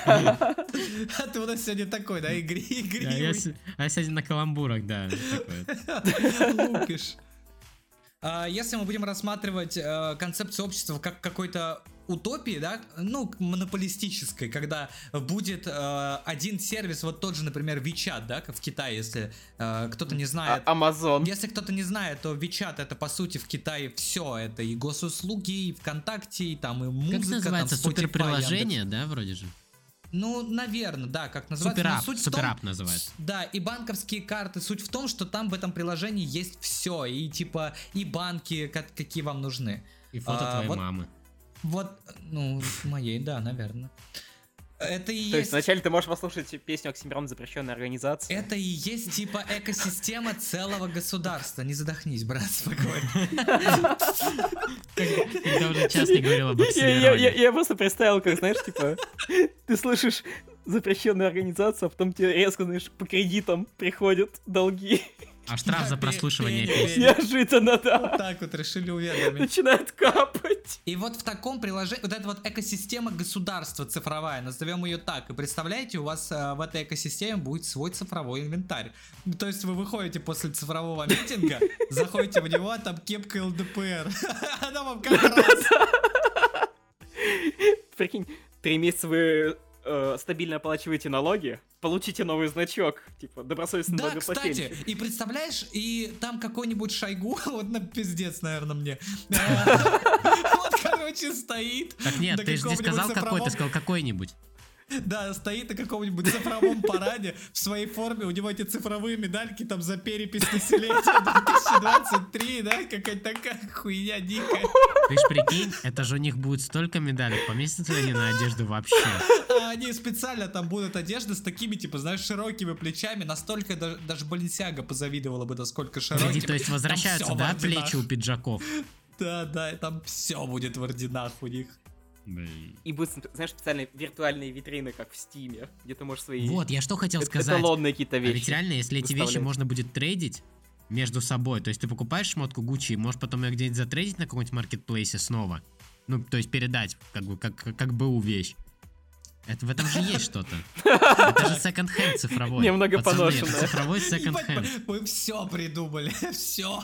[SPEAKER 1] А ты у нас сегодня такой, да, игри,
[SPEAKER 3] Да, я,
[SPEAKER 1] игривый.
[SPEAKER 3] а я сегодня на каламбурах, да.
[SPEAKER 1] Лукаш. А, Если мы будем рассматривать э, концепцию общества как какой-то утопии, да, ну, монополистической, когда будет э, один сервис, вот тот же, например, WeChat, да, как в Китае, если э, кто-то не знает.
[SPEAKER 2] А- Амазон.
[SPEAKER 1] Если кто-то не знает, то WeChat это по сути в Китае все, это и госуслуги, и ВКонтакте, и там и музыка,
[SPEAKER 3] Как называется?
[SPEAKER 1] там, Spotify,
[SPEAKER 3] Суперприложение, да, вроде же?
[SPEAKER 1] Ну, наверное, да, как называется.
[SPEAKER 3] Суперап,
[SPEAKER 1] суть в том-
[SPEAKER 3] суперап называется.
[SPEAKER 1] Да, и банковские карты. Суть в том, что там в этом приложении есть все. И типа, и банки, как- какие вам нужны.
[SPEAKER 3] И фото
[SPEAKER 1] А,
[SPEAKER 3] твоей
[SPEAKER 1] вот-
[SPEAKER 3] мамы.
[SPEAKER 1] Вот, ну, моей, да, наверное. Это и
[SPEAKER 2] То есть
[SPEAKER 1] есть...
[SPEAKER 2] вначале ты можешь послушать песню Оксимирон запрещенная организация.
[SPEAKER 1] Это и есть типа экосистема целого государства. Не задохнись, брат, спокойно.
[SPEAKER 3] Когда уже час не говорил об Оксимироне.
[SPEAKER 2] я просто представил, как, знаешь, типа, ты слышишь запрещенную организацию, а потом тебе резко, знаешь, по кредитам приходят долги.
[SPEAKER 3] А штраф за прослушивание
[SPEAKER 1] пе- пе-
[SPEAKER 3] песни.
[SPEAKER 2] Неожиданно,
[SPEAKER 1] Вот
[SPEAKER 2] да.
[SPEAKER 1] так вот решили уведомить.
[SPEAKER 2] Начинает капать.
[SPEAKER 1] И вот в таком приложении, вот эта вот экосистема государства цифровая, назовем ее так, и представляете, у вас э, в этой экосистеме будет свой цифровой инвентарь. То есть вы выходите после цифрового митинга, заходите в него, там кепка ЛДПР. Она вам как раз.
[SPEAKER 2] Прикинь, три месяца вы э, стабильно оплачиваете налоги, получите новый значок, типа, добросовестный
[SPEAKER 1] Да,
[SPEAKER 2] налогоплательщик.
[SPEAKER 1] кстати, и представляешь, и там какой-нибудь Шойгу, вот на пиздец, наверное, мне. Вот, короче, стоит.
[SPEAKER 3] Так нет, ты же не
[SPEAKER 1] каком-нибудь
[SPEAKER 3] сказал какой, ты сказал какой-нибудь.
[SPEAKER 1] Да, стоит на каком-нибудь цифровом параде в своей форме, у него эти цифровые медальки там за перепись населения 2023, да, какая-то такая хуйня дикая.
[SPEAKER 3] Ты ж прикинь, это же у них будет столько медалек, поместятся ли они на одежду вообще?
[SPEAKER 1] Они специально там будут одежда с такими, типа, знаешь, широкими плечами, настолько даже, даже Баленсиага позавидовала бы, насколько широким.
[SPEAKER 3] то есть возвращаются, да, плечи у пиджаков?
[SPEAKER 1] Да, да, там все будет в орденах у них.
[SPEAKER 3] Блин.
[SPEAKER 2] И будут, знаешь, специальные виртуальные витрины, как в Стиме, где ты можешь свои
[SPEAKER 3] Вот, я что хотел
[SPEAKER 2] э-
[SPEAKER 3] сказать.
[SPEAKER 2] эталонные какие-то
[SPEAKER 3] А
[SPEAKER 2] вещи.
[SPEAKER 3] ведь реально, если эти вещи можно будет трейдить между собой, то есть ты покупаешь шмотку Гуччи и можешь потом ее где-нибудь затрейдить на каком-нибудь маркетплейсе снова. Ну, то есть передать, как бы, как, как бы у вещь. Это в этом же есть что-то. Это же секонд-хенд цифровой.
[SPEAKER 2] Немного
[SPEAKER 3] Пацаны,
[SPEAKER 2] поношенное.
[SPEAKER 3] цифровой
[SPEAKER 1] Ебать,
[SPEAKER 3] секонд-хенд.
[SPEAKER 1] мы, все придумали, все.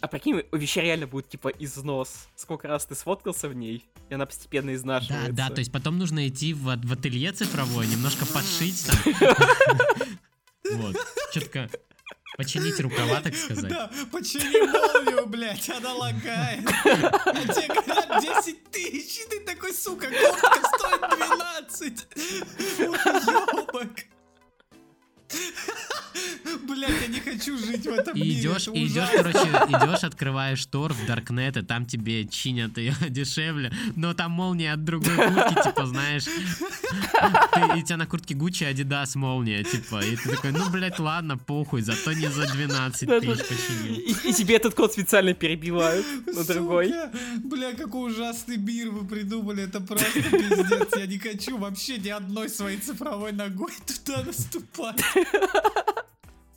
[SPEAKER 2] А прикинь, у вещи реально будет типа износ. Сколько раз ты сфоткался в ней, и она постепенно
[SPEAKER 3] Да,
[SPEAKER 2] изнашивается.
[SPEAKER 3] да, то есть потом нужно идти в, в ателье цифровое, немножко подшить там. Вот, четко починить рукава, так сказать.
[SPEAKER 1] Да, почини молнию, блядь, она лагает. А тебе говорят 10 тысяч, и ты такой, сука, куртка стоит 12. Уебок. Блять, я не хочу жить в этом
[SPEAKER 3] И
[SPEAKER 1] мире.
[SPEAKER 3] идешь,
[SPEAKER 1] это
[SPEAKER 3] и идешь, короче, идешь, открываешь тор в Даркнет, и там тебе чинят ее дешевле, но там молния от другой куртки, типа, знаешь, ты, и у тебя на куртке Гуччи Адидас молния, типа, и ты такой, ну, блядь, ладно, похуй, зато не за 12
[SPEAKER 2] Да-да.
[SPEAKER 3] тысяч починил.
[SPEAKER 2] И, и тебе этот код специально перебивают на другой.
[SPEAKER 1] Бля, какой ужасный мир вы придумали, это просто пиздец. Я не хочу вообще ни одной своей цифровой ногой туда наступать.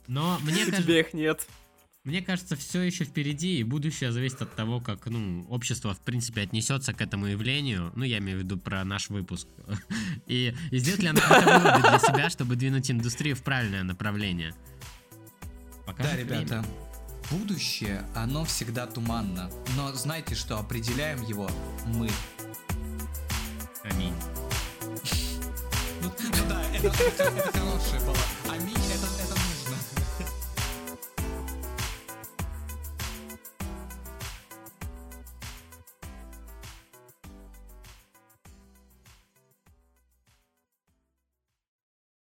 [SPEAKER 3] Но мне
[SPEAKER 2] У
[SPEAKER 3] кажется,
[SPEAKER 2] тебя их нет.
[SPEAKER 3] Мне кажется, все еще впереди, и будущее зависит от того, как ну, общество, в принципе, отнесется к этому явлению. Ну, я имею в виду про наш выпуск. И, и сделает ли она какие-то выводы для себя, чтобы двинуть индустрию в правильное направление. Пока
[SPEAKER 1] Да, ребята, будущее, оно всегда туманно. Но знайте, что определяем его мы.
[SPEAKER 3] Аминь.
[SPEAKER 1] Да, это, это хорошее было. Аминь.